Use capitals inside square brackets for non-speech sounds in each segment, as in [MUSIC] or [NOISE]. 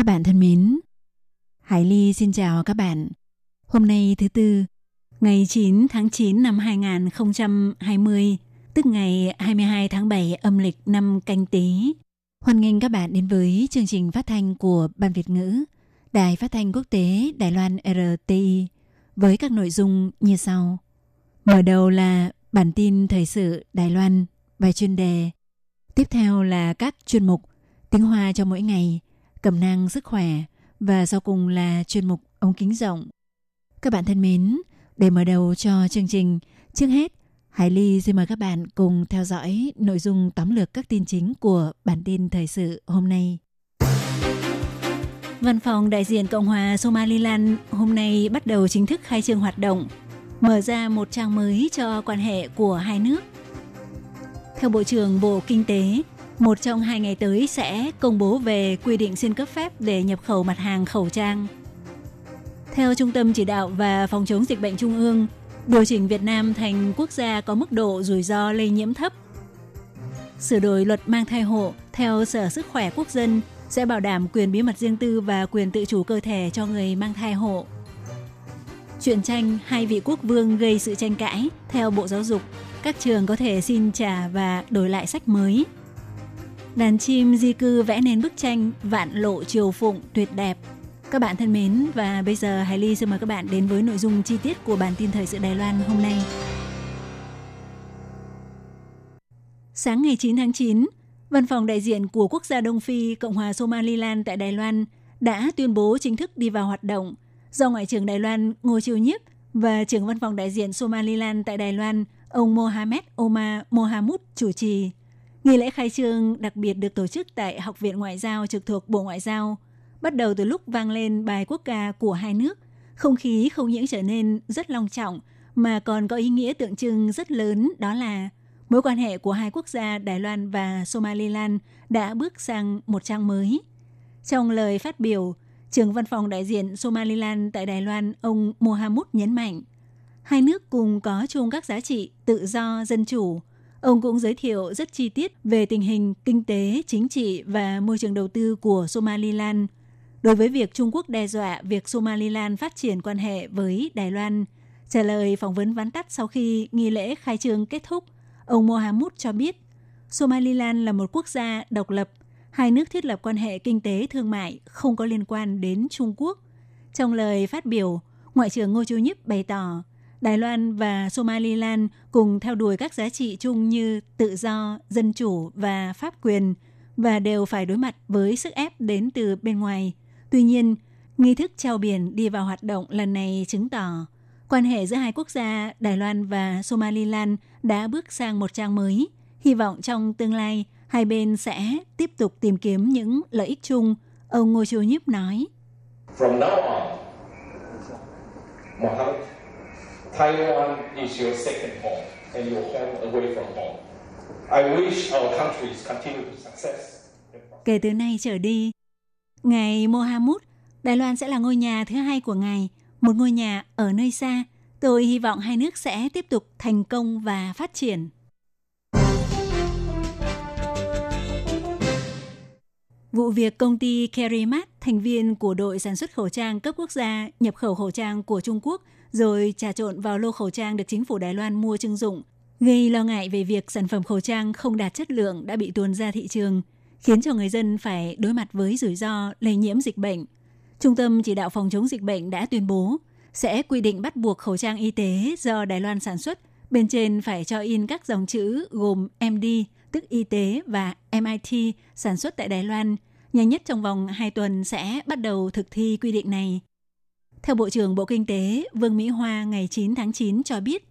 Các bạn thân mến, Hải Ly xin chào các bạn. Hôm nay thứ tư, ngày 9 tháng 9 năm 2020, tức ngày 22 tháng 7 âm lịch năm canh tí. Hoan nghênh các bạn đến với chương trình phát thanh của Ban Việt ngữ, Đài Phát thanh Quốc tế Đài Loan RTI với các nội dung như sau. Mở đầu là bản tin thời sự Đài Loan, bài chuyên đề. Tiếp theo là các chuyên mục tiếng Hoa cho mỗi ngày, cẩm nang sức khỏe và sau cùng là chuyên mục ống kính rộng. Các bạn thân mến, để mở đầu cho chương trình, trước hết, Hải Ly xin mời các bạn cùng theo dõi nội dung tóm lược các tin chính của bản tin thời sự hôm nay. Văn phòng đại diện Cộng hòa Somaliland hôm nay bắt đầu chính thức khai trương hoạt động, mở ra một trang mới cho quan hệ của hai nước. Theo Bộ trưởng Bộ Kinh tế, một trong hai ngày tới sẽ công bố về quy định xin cấp phép để nhập khẩu mặt hàng khẩu trang. Theo Trung tâm Chỉ đạo và Phòng chống dịch bệnh Trung ương, điều chỉnh Việt Nam thành quốc gia có mức độ rủi ro lây nhiễm thấp. Sửa đổi luật mang thai hộ theo Sở Sức khỏe Quốc dân sẽ bảo đảm quyền bí mật riêng tư và quyền tự chủ cơ thể cho người mang thai hộ. Chuyện tranh hai vị quốc vương gây sự tranh cãi theo Bộ Giáo dục, các trường có thể xin trả và đổi lại sách mới. Đàn chim di cư vẽ nên bức tranh Vạn lộ triều phụng tuyệt đẹp. Các bạn thân mến và bây giờ Hải Ly xin mời các bạn đến với nội dung chi tiết của bản tin thời sự Đài Loan hôm nay. Sáng ngày 9 tháng 9, Văn phòng đại diện của quốc gia Đông Phi, Cộng hòa Somaliland tại Đài Loan đã tuyên bố chính thức đi vào hoạt động do Ngoại trưởng Đài Loan Ngô Chiêu Nhiếp và trưởng văn phòng đại diện Somaliland tại Đài Loan, ông Mohamed Omar Mohamud chủ trì. Nghi lễ khai trương đặc biệt được tổ chức tại Học viện Ngoại giao trực thuộc Bộ Ngoại giao. Bắt đầu từ lúc vang lên bài quốc ca của hai nước, không khí không những trở nên rất long trọng mà còn có ý nghĩa tượng trưng rất lớn đó là mối quan hệ của hai quốc gia Đài Loan và Somaliland đã bước sang một trang mới. Trong lời phát biểu, trưởng văn phòng đại diện Somaliland tại Đài Loan, ông Mohamud nhấn mạnh, hai nước cùng có chung các giá trị tự do, dân chủ. Ông cũng giới thiệu rất chi tiết về tình hình kinh tế, chính trị và môi trường đầu tư của Somaliland. Đối với việc Trung Quốc đe dọa việc Somaliland phát triển quan hệ với Đài Loan, trả lời phỏng vấn vắn tắt sau khi nghi lễ khai trương kết thúc – Ông Mohamud cho biết, Somaliland là một quốc gia độc lập, hai nước thiết lập quan hệ kinh tế thương mại không có liên quan đến Trung Quốc. Trong lời phát biểu, Ngoại trưởng Ngô Chu Nhíp bày tỏ, Đài Loan và Somaliland cùng theo đuổi các giá trị chung như tự do, dân chủ và pháp quyền và đều phải đối mặt với sức ép đến từ bên ngoài. Tuy nhiên, nghi thức trao biển đi vào hoạt động lần này chứng tỏ Quan hệ giữa hai quốc gia Đài Loan và Somaliland đã bước sang một trang mới. Hy vọng trong tương lai, hai bên sẽ tiếp tục tìm kiếm những lợi ích chung, ông Ngô Chiêu Nhíp nói. From now on, Mohammed, Taiwan is your second home and your home away from home. I wish our countries continue to success. Kể từ nay trở đi, Ngài Mohamud, Đài Loan sẽ là ngôi nhà thứ hai của Ngài – một ngôi nhà ở nơi xa. Tôi hy vọng hai nước sẽ tiếp tục thành công và phát triển. Vụ việc công ty Kerimat, thành viên của đội sản xuất khẩu trang cấp quốc gia, nhập khẩu khẩu trang của Trung Quốc rồi trà trộn vào lô khẩu trang được chính phủ Đài Loan mua trưng dụng, gây lo ngại về việc sản phẩm khẩu trang không đạt chất lượng đã bị tuồn ra thị trường, khiến cho người dân phải đối mặt với rủi ro lây nhiễm dịch bệnh – Trung tâm Chỉ đạo Phòng chống dịch bệnh đã tuyên bố sẽ quy định bắt buộc khẩu trang y tế do Đài Loan sản xuất. Bên trên phải cho in các dòng chữ gồm MD, tức y tế, và MIT, sản xuất tại Đài Loan. Nhanh nhất trong vòng 2 tuần sẽ bắt đầu thực thi quy định này. Theo Bộ trưởng Bộ Kinh tế Vương Mỹ Hoa ngày 9 tháng 9 cho biết,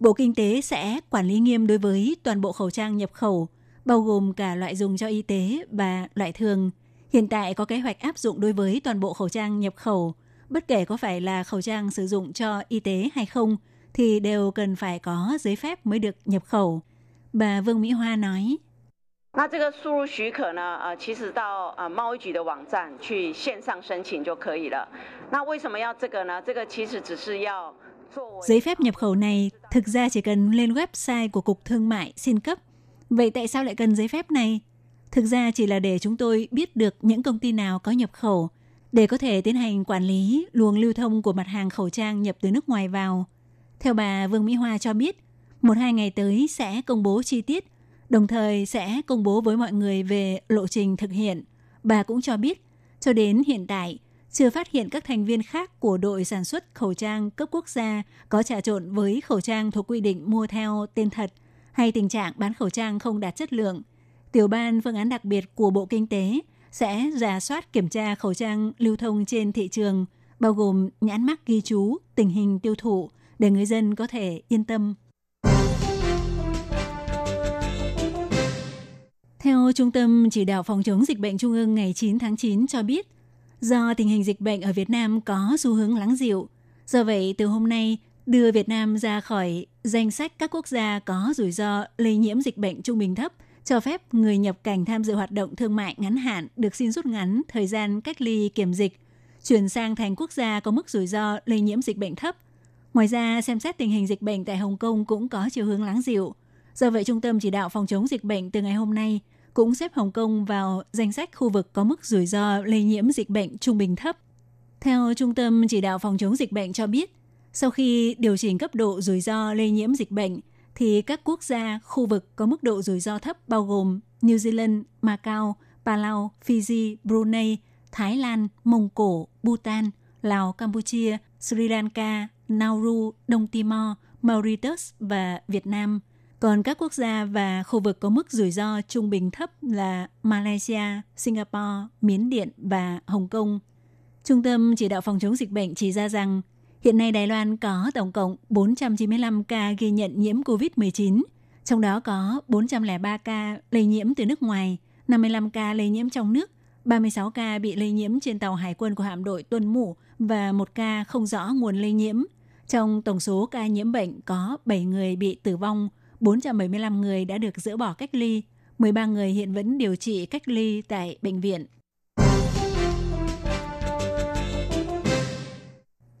Bộ Kinh tế sẽ quản lý nghiêm đối với toàn bộ khẩu trang nhập khẩu, bao gồm cả loại dùng cho y tế và loại thường – Hiện tại có kế hoạch áp dụng đối với toàn bộ khẩu trang nhập khẩu, bất kể có phải là khẩu trang sử dụng cho y tế hay không, thì đều cần phải có giấy phép mới được nhập khẩu. Bà Vương Mỹ Hoa nói. 那这个输入许可呢？呃，其实到呃贸易局的网站去线上申请就可以了。那为什么要这个呢？这个其实只是要 Giấy phép nhập khẩu này thực ra chỉ cần lên website của Cục Thương mại xin cấp. Vậy tại sao lại cần giấy phép này? Thực ra chỉ là để chúng tôi biết được những công ty nào có nhập khẩu, để có thể tiến hành quản lý luồng lưu thông của mặt hàng khẩu trang nhập từ nước ngoài vào. Theo bà Vương Mỹ Hoa cho biết, một hai ngày tới sẽ công bố chi tiết, đồng thời sẽ công bố với mọi người về lộ trình thực hiện. Bà cũng cho biết, cho đến hiện tại, chưa phát hiện các thành viên khác của đội sản xuất khẩu trang cấp quốc gia có trà trộn với khẩu trang thuộc quy định mua theo tên thật hay tình trạng bán khẩu trang không đạt chất lượng. Tiểu ban phương án đặc biệt của Bộ Kinh tế sẽ giả soát kiểm tra khẩu trang lưu thông trên thị trường, bao gồm nhãn mắc ghi chú, tình hình tiêu thụ, để người dân có thể yên tâm. Theo Trung tâm Chỉ đạo Phòng chống dịch bệnh Trung ương ngày 9 tháng 9 cho biết, do tình hình dịch bệnh ở Việt Nam có xu hướng lắng dịu. Do vậy, từ hôm nay, đưa Việt Nam ra khỏi danh sách các quốc gia có rủi ro lây nhiễm dịch bệnh trung bình thấp, cho phép người nhập cảnh tham dự hoạt động thương mại ngắn hạn được xin rút ngắn thời gian cách ly kiểm dịch, chuyển sang thành quốc gia có mức rủi ro lây nhiễm dịch bệnh thấp. Ngoài ra, xem xét tình hình dịch bệnh tại Hồng Kông cũng có chiều hướng lắng dịu. Do vậy, Trung tâm Chỉ đạo Phòng chống dịch bệnh từ ngày hôm nay cũng xếp Hồng Kông vào danh sách khu vực có mức rủi ro lây nhiễm dịch bệnh trung bình thấp. Theo Trung tâm Chỉ đạo Phòng chống dịch bệnh cho biết, sau khi điều chỉnh cấp độ rủi ro lây nhiễm dịch bệnh, thì các quốc gia, khu vực có mức độ rủi ro thấp bao gồm New Zealand, Macau, Palau, Fiji, Brunei, Thái Lan, Mông Cổ, Bhutan, Lào, Campuchia, Sri Lanka, Nauru, Đông Timor, Mauritius và Việt Nam – còn các quốc gia và khu vực có mức rủi ro trung bình thấp là Malaysia, Singapore, Miến Điện và Hồng Kông. Trung tâm chỉ đạo phòng chống dịch bệnh chỉ ra rằng hiện nay Đài Loan có tổng cộng 495 ca ghi nhận nhiễm COVID-19, trong đó có 403 ca lây nhiễm từ nước ngoài, 55 ca lây nhiễm trong nước, 36 ca bị lây nhiễm trên tàu hải quân của hạm đội Tuần Mũ và một ca không rõ nguồn lây nhiễm. Trong tổng số ca nhiễm bệnh có 7 người bị tử vong, 475 người đã được dỡ bỏ cách ly, 13 người hiện vẫn điều trị cách ly tại bệnh viện.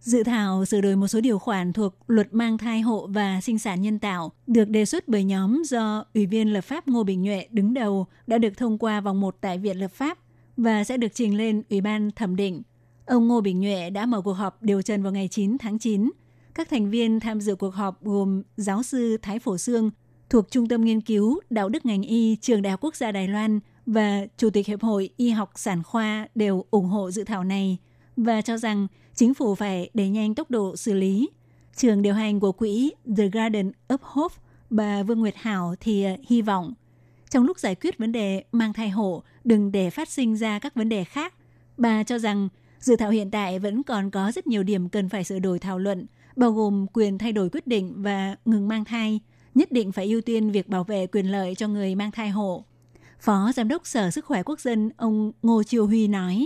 Dự thảo sửa đổi một số điều khoản thuộc luật mang thai hộ và sinh sản nhân tạo được đề xuất bởi nhóm do Ủy viên lập pháp Ngô Bình Nhuệ đứng đầu đã được thông qua vòng 1 tại Viện lập pháp và sẽ được trình lên Ủy ban thẩm định. Ông Ngô Bình Nhuệ đã mở cuộc họp điều trần vào ngày 9 tháng 9 các thành viên tham dự cuộc họp gồm giáo sư Thái Phổ Sương thuộc Trung tâm Nghiên cứu Đạo đức ngành y Trường Đại học Quốc gia Đài Loan và Chủ tịch Hiệp hội Y học Sản khoa đều ủng hộ dự thảo này và cho rằng chính phủ phải đẩy nhanh tốc độ xử lý. Trường điều hành của quỹ The Garden of Hope, bà Vương Nguyệt Hảo thì ờ, hy vọng trong lúc giải quyết vấn đề mang thai hộ đừng để phát sinh ra các vấn đề khác. Bà cho rằng dự thảo hiện tại vẫn còn có rất nhiều điểm cần phải sửa đổi thảo luận – bao gồm quyền thay đổi quyết định và ngừng mang thai, nhất định phải ưu tiên việc bảo vệ quyền lợi cho người mang thai hộ. Phó Giám đốc Sở Sức khỏe Quốc dân ông Ngô Chiêu Huy nói.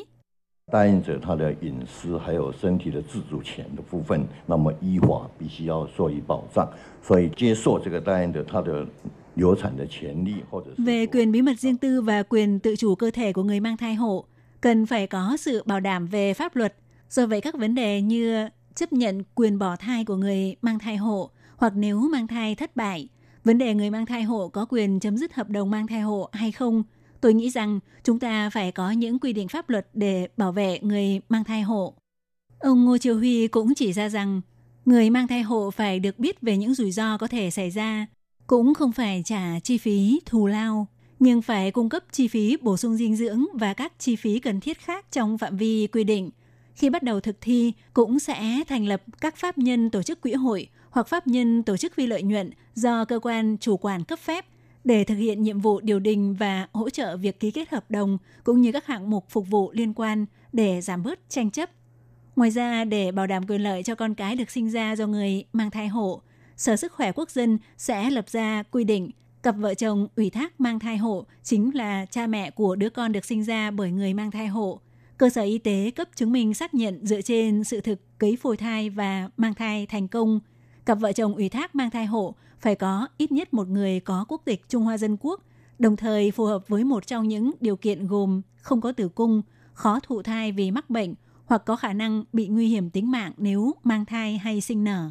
答应者他的隐私还有身体的自主权的部分，那么依法必须要受以保障，所以接受这个答应者他的流产的权利或者 về quyền bí mật riêng tư và quyền tự chủ cơ thể của người mang thai hộ cần phải có sự bảo đảm về pháp luật. Do vậy các vấn đề như chấp nhận quyền bỏ thai của người mang thai hộ hoặc nếu mang thai thất bại, vấn đề người mang thai hộ có quyền chấm dứt hợp đồng mang thai hộ hay không, tôi nghĩ rằng chúng ta phải có những quy định pháp luật để bảo vệ người mang thai hộ. Ông Ngô Triều Huy cũng chỉ ra rằng người mang thai hộ phải được biết về những rủi ro có thể xảy ra, cũng không phải trả chi phí thù lao, nhưng phải cung cấp chi phí bổ sung dinh dưỡng và các chi phí cần thiết khác trong phạm vi quy định – khi bắt đầu thực thi cũng sẽ thành lập các pháp nhân tổ chức quỹ hội hoặc pháp nhân tổ chức phi lợi nhuận do cơ quan chủ quản cấp phép để thực hiện nhiệm vụ điều đình và hỗ trợ việc ký kết hợp đồng cũng như các hạng mục phục vụ liên quan để giảm bớt tranh chấp. Ngoài ra, để bảo đảm quyền lợi cho con cái được sinh ra do người mang thai hộ, Sở Sức khỏe Quốc dân sẽ lập ra quy định Cặp vợ chồng ủy thác mang thai hộ chính là cha mẹ của đứa con được sinh ra bởi người mang thai hộ. Cơ sở y tế cấp chứng minh xác nhận dựa trên sự thực cấy phôi thai và mang thai thành công. Cặp vợ chồng ủy thác mang thai hộ phải có ít nhất một người có quốc tịch Trung Hoa Dân Quốc, đồng thời phù hợp với một trong những điều kiện gồm không có tử cung, khó thụ thai vì mắc bệnh hoặc có khả năng bị nguy hiểm tính mạng nếu mang thai hay sinh nở.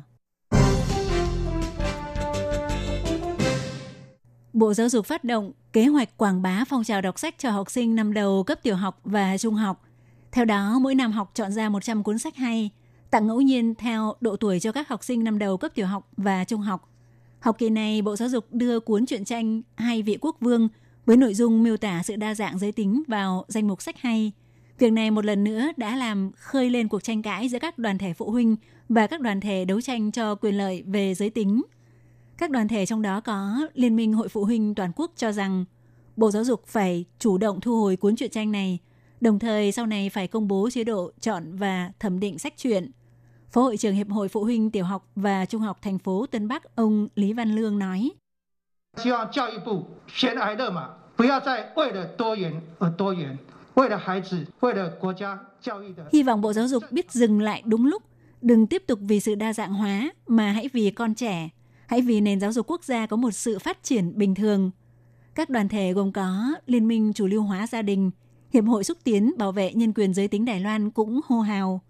Bộ Giáo dục phát động kế hoạch quảng bá phong trào đọc sách cho học sinh năm đầu cấp tiểu học và trung học. Theo đó, mỗi năm học chọn ra 100 cuốn sách hay, tặng ngẫu nhiên theo độ tuổi cho các học sinh năm đầu cấp tiểu học và trung học. Học kỳ này, Bộ Giáo dục đưa cuốn truyện tranh Hai vị quốc vương với nội dung miêu tả sự đa dạng giới tính vào danh mục sách hay. Việc này một lần nữa đã làm khơi lên cuộc tranh cãi giữa các đoàn thể phụ huynh và các đoàn thể đấu tranh cho quyền lợi về giới tính – các đoàn thể trong đó có Liên minh Hội Phụ huynh Toàn quốc cho rằng Bộ Giáo dục phải chủ động thu hồi cuốn truyện tranh này, đồng thời sau này phải công bố chế độ chọn và thẩm định sách truyện. Phó hội trưởng Hiệp hội Phụ huynh Tiểu học và Trung học thành phố Tân Bắc ông Lý Văn Lương nói. Hy vọng Bộ Giáo dục biết dừng lại đúng lúc, đừng tiếp tục vì sự đa dạng hóa mà hãy vì con trẻ, Hãy vì nền giáo dục quốc gia có một sự phát triển bình thường. Các đoàn thể gồm có Liên minh Chủ lưu hóa gia đình, Hiệp hội xúc tiến bảo vệ nhân quyền giới tính Đài Loan cũng hô hào.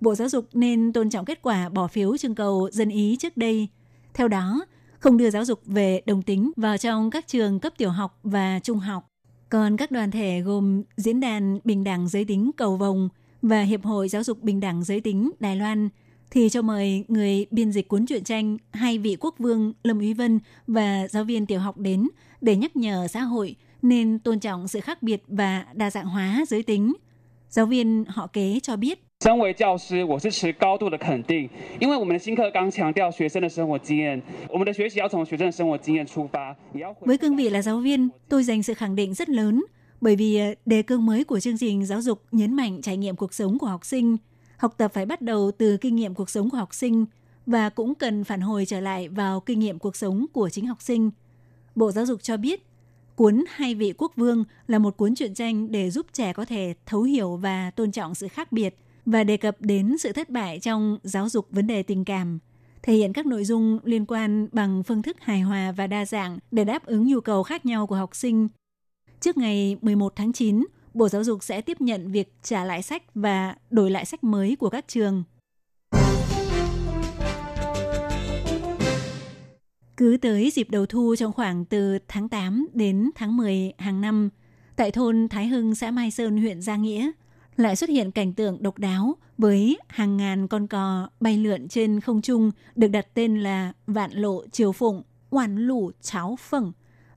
Bộ Giáo dục nên tôn trọng kết quả bỏ phiếu trưng cầu dân ý trước đây. Theo đó, không đưa giáo dục về đồng tính vào trong các trường cấp tiểu học và trung học. Còn các đoàn thể gồm Diễn đàn Bình đẳng Giới tính Cầu Vồng và Hiệp hội Giáo dục Bình đẳng Giới tính Đài Loan – thì cho mời người biên dịch cuốn truyện tranh hai vị quốc vương Lâm Úy Vân và giáo viên tiểu học đến để nhắc nhở xã hội nên tôn trọng sự khác biệt và đa dạng hóa giới tính. Giáo viên họ kế cho biết. 身为教师，我是持高度的肯定，因为我们的新课纲强调学生的生活经验，我们的学习要从学生的生活经验出发，也要。Với cương vị là giáo viên, tôi dành sự khẳng định rất lớn, bởi vì đề cương mới của chương trình giáo dục nhấn mạnh trải nghiệm cuộc sống của học sinh – học tập phải bắt đầu từ kinh nghiệm cuộc sống của học sinh và cũng cần phản hồi trở lại vào kinh nghiệm cuộc sống của chính học sinh. Bộ Giáo dục cho biết, cuốn Hai vị quốc vương là một cuốn truyện tranh để giúp trẻ có thể thấu hiểu và tôn trọng sự khác biệt và đề cập đến sự thất bại trong giáo dục vấn đề tình cảm, thể hiện các nội dung liên quan bằng phương thức hài hòa và đa dạng để đáp ứng nhu cầu khác nhau của học sinh. Trước ngày 11 tháng 9, Bộ Giáo dục sẽ tiếp nhận việc trả lại sách và đổi lại sách mới của các trường. Cứ tới dịp đầu thu trong khoảng từ tháng 8 đến tháng 10 hàng năm, tại thôn Thái Hưng, xã Mai Sơn, huyện Gia Nghĩa, lại xuất hiện cảnh tượng độc đáo với hàng ngàn con cò bay lượn trên không trung được đặt tên là Vạn Lộ Triều Phụng, Hoàn Lũ Cháo Phẳng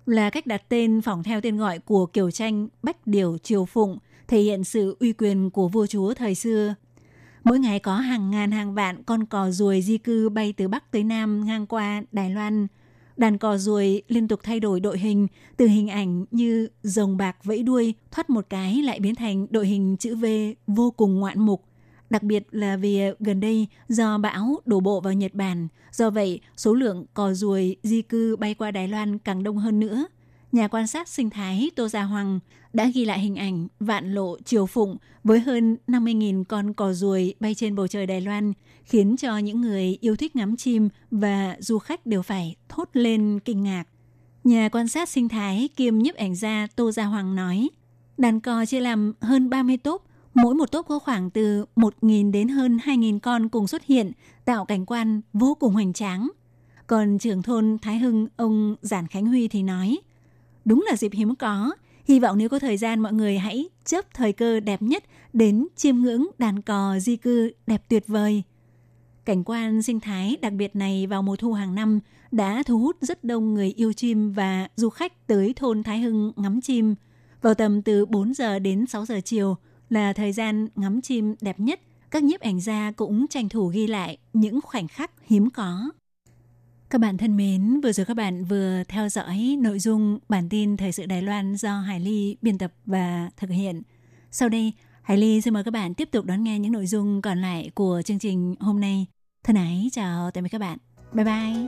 là cách đặt tên phỏng theo tên gọi của kiểu tranh Bách Điều Triều Phụng, thể hiện sự uy quyền của vua chúa thời xưa. Mỗi ngày có hàng ngàn hàng vạn con cò ruồi di cư bay từ Bắc tới Nam ngang qua Đài Loan. Đàn cò ruồi liên tục thay đổi đội hình từ hình ảnh như rồng bạc vẫy đuôi thoát một cái lại biến thành đội hình chữ V vô cùng ngoạn mục đặc biệt là vì gần đây do bão đổ bộ vào Nhật Bản. Do vậy, số lượng cò ruồi di cư bay qua Đài Loan càng đông hơn nữa. Nhà quan sát sinh thái Tô Gia Hoàng đã ghi lại hình ảnh vạn lộ chiều phụng với hơn 50.000 con cò ruồi bay trên bầu trời Đài Loan, khiến cho những người yêu thích ngắm chim và du khách đều phải thốt lên kinh ngạc. Nhà quan sát sinh thái kiêm nhiếp ảnh gia Tô Gia Hoàng nói, đàn cò chia làm hơn 30 tốp Mỗi một tốp có khoảng từ 1.000 đến hơn 2.000 con cùng xuất hiện, tạo cảnh quan vô cùng hoành tráng. Còn trưởng thôn Thái Hưng, ông Giản Khánh Huy thì nói, đúng là dịp hiếm có, hy vọng nếu có thời gian mọi người hãy chấp thời cơ đẹp nhất đến chiêm ngưỡng đàn cò di cư đẹp tuyệt vời. Cảnh quan sinh thái đặc biệt này vào mùa thu hàng năm đã thu hút rất đông người yêu chim và du khách tới thôn Thái Hưng ngắm chim. Vào tầm từ 4 giờ đến 6 giờ chiều, là thời gian ngắm chim đẹp nhất, các nhiếp ảnh gia cũng tranh thủ ghi lại những khoảnh khắc hiếm có. Các bạn thân mến, vừa rồi các bạn vừa theo dõi nội dung bản tin Thời sự Đài Loan do Hải Ly biên tập và thực hiện. Sau đây, Hải Ly xin mời các bạn tiếp tục đón nghe những nội dung còn lại của chương trình hôm nay. Thân ái chào tạm biệt các bạn. Bye bye.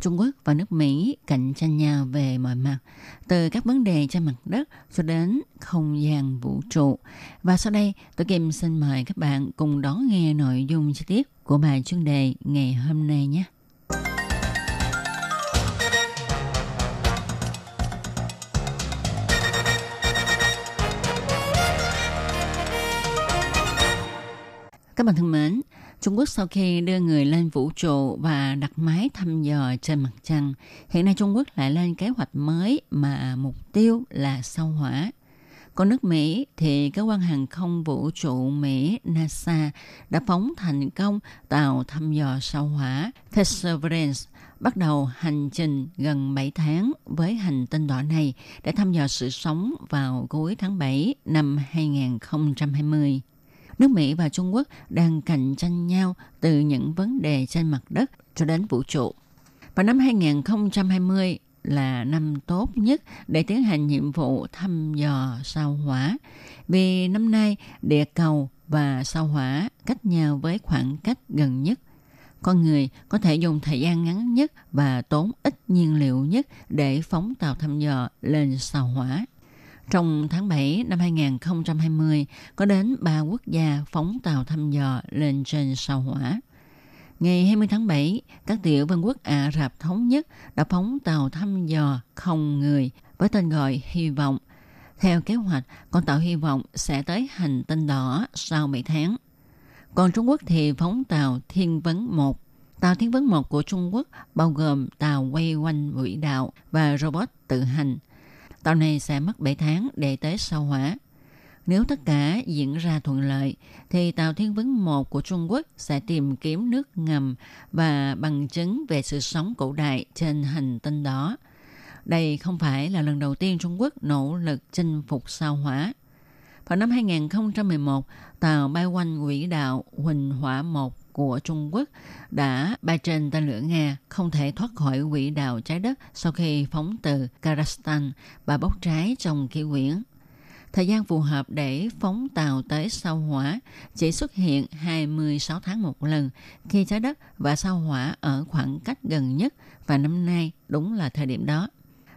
Trung Quốc và nước Mỹ cạnh tranh nhau về mọi mặt, từ các vấn đề trên mặt đất cho đến không gian vũ trụ. Và sau đây, tôi Kim xin mời các bạn cùng đón nghe nội dung chi tiết của bài chuyên đề ngày hôm nay nhé. Các bạn thân mến, Trung Quốc sau khi đưa người lên vũ trụ và đặt máy thăm dò trên mặt trăng, hiện nay Trung Quốc lại lên kế hoạch mới mà mục tiêu là sao hỏa. Còn nước Mỹ thì cơ quan hàng không vũ trụ Mỹ NASA đã phóng thành công tàu thăm dò sao hỏa Perseverance bắt đầu hành trình gần 7 tháng với hành tinh đỏ này để thăm dò sự sống vào cuối tháng 7 năm 2020 nước Mỹ và Trung Quốc đang cạnh tranh nhau từ những vấn đề trên mặt đất cho đến vũ trụ. Và năm 2020 là năm tốt nhất để tiến hành nhiệm vụ thăm dò sao hỏa. Vì năm nay địa cầu và sao hỏa cách nhau với khoảng cách gần nhất. Con người có thể dùng thời gian ngắn nhất và tốn ít nhiên liệu nhất để phóng tàu thăm dò lên sao hỏa. Trong tháng 7 năm 2020, có đến 3 quốc gia phóng tàu thăm dò lên trên sao hỏa. Ngày 20 tháng 7, các tiểu vương quốc Ả Rập Thống Nhất đã phóng tàu thăm dò không người với tên gọi Hy vọng. Theo kế hoạch, con tàu Hy vọng sẽ tới hành tinh đỏ sau 7 tháng. Còn Trung Quốc thì phóng tàu Thiên Vấn 1. Tàu Thiên Vấn 1 của Trung Quốc bao gồm tàu quay quanh quỹ đạo và robot tự hành – Tàu này sẽ mất 7 tháng để tới sao hỏa. Nếu tất cả diễn ra thuận lợi, thì tàu Thiên Vấn 1 của Trung Quốc sẽ tìm kiếm nước ngầm và bằng chứng về sự sống cổ đại trên hành tinh đó. Đây không phải là lần đầu tiên Trung Quốc nỗ lực chinh phục sao hỏa. Vào năm 2011, tàu bay quanh quỹ đạo Huỳnh Hỏa 1 của Trung Quốc đã bay trên tên lửa Nga không thể thoát khỏi quỹ đạo trái đất sau khi phóng từ Kazakhstan và bốc trái trong khí quyển. Thời gian phù hợp để phóng tàu tới sao hỏa chỉ xuất hiện 26 tháng một lần khi trái đất và sao hỏa ở khoảng cách gần nhất và năm nay đúng là thời điểm đó.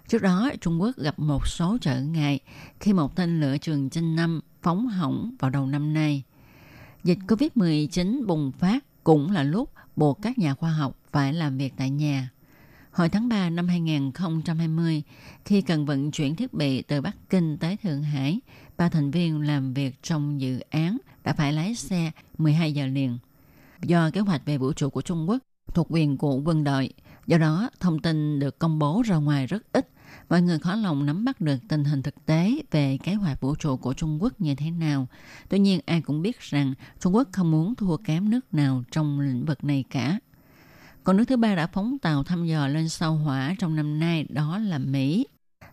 Trước đó, Trung Quốc gặp một số trở ngại khi một tên lửa trường chinh năm phóng hỏng vào đầu năm nay. Dịch COVID-19 bùng phát cũng là lúc buộc các nhà khoa học phải làm việc tại nhà. Hồi tháng 3 năm 2020, khi cần vận chuyển thiết bị từ Bắc Kinh tới Thượng Hải, ba thành viên làm việc trong dự án đã phải lái xe 12 giờ liền. Do kế hoạch về vũ trụ của Trung Quốc thuộc quyền của quân đội, do đó thông tin được công bố ra ngoài rất ít mọi người khó lòng nắm bắt được tình hình thực tế về kế hoạch vũ trụ của Trung Quốc như thế nào. Tuy nhiên, ai cũng biết rằng Trung Quốc không muốn thua kém nước nào trong lĩnh vực này cả. Còn nước thứ ba đã phóng tàu thăm dò lên sao hỏa trong năm nay đó là Mỹ.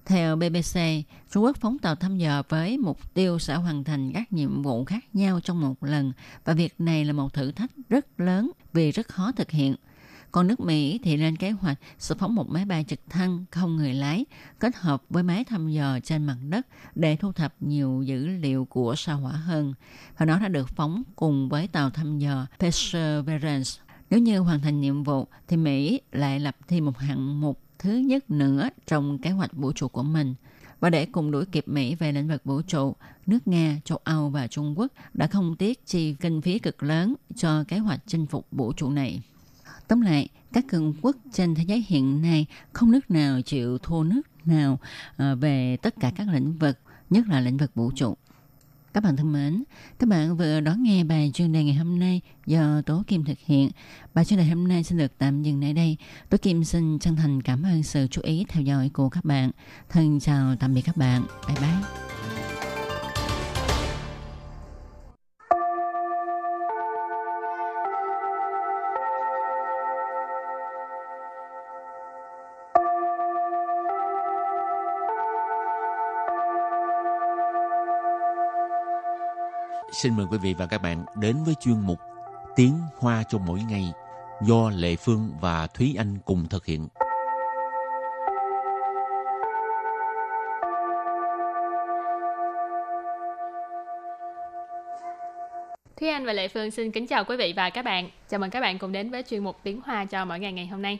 Theo BBC, Trung Quốc phóng tàu thăm dò với mục tiêu sẽ hoàn thành các nhiệm vụ khác nhau trong một lần và việc này là một thử thách rất lớn vì rất khó thực hiện – còn nước Mỹ thì lên kế hoạch sẽ phóng một máy bay trực thăng không người lái kết hợp với máy thăm dò trên mặt đất để thu thập nhiều dữ liệu của sao hỏa hơn. Và nó đã được phóng cùng với tàu thăm dò Perseverance. Nếu như hoàn thành nhiệm vụ thì Mỹ lại lập thêm một hạng mục thứ nhất nữa trong kế hoạch vũ trụ của mình. Và để cùng đuổi kịp Mỹ về lĩnh vực vũ trụ, nước Nga, châu Âu và Trung Quốc đã không tiếc chi kinh phí cực lớn cho kế hoạch chinh phục vũ trụ này. Tóm lại, các cường quốc trên thế giới hiện nay không nước nào chịu thua nước nào ờ, về tất cả các lĩnh vực, nhất là lĩnh vực vũ trụ. Các bạn thân mến, các bạn vừa đón nghe bài chuyên đề ngày hôm nay do Tố Kim thực hiện. Bài chuyên đề hôm nay xin được tạm dừng tại đây. Tố Kim xin chân thành cảm ơn sự chú ý theo dõi của các bạn. Thân chào tạm biệt các bạn. Bye bye. Xin mời quý vị và các bạn đến với chuyên mục Tiếng Hoa cho mỗi ngày do Lệ Phương và Thúy Anh cùng thực hiện. Thúy Anh và Lệ Phương xin kính chào quý vị và các bạn. Chào mừng các bạn cùng đến với chuyên mục Tiếng Hoa cho mỗi ngày ngày hôm nay.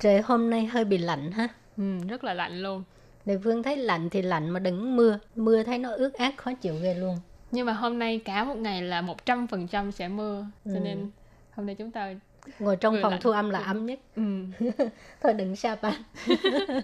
Trời hôm nay hơi bị lạnh ha. Ừ, rất là lạnh luôn. Lệ Phương thấy lạnh thì lạnh mà đừng mưa. Mưa thấy nó ướt át khó chịu ghê luôn. Nhưng mà hôm nay cả một ngày là 100% sẽ mưa. Cho Ừ. nên hôm nay chúng ta Ngồi trong phòng lạnh, thu âm là vừa- ấm nhất. ừ, [LAUGHS] Thôi đừng xa ban. [LAUGHS]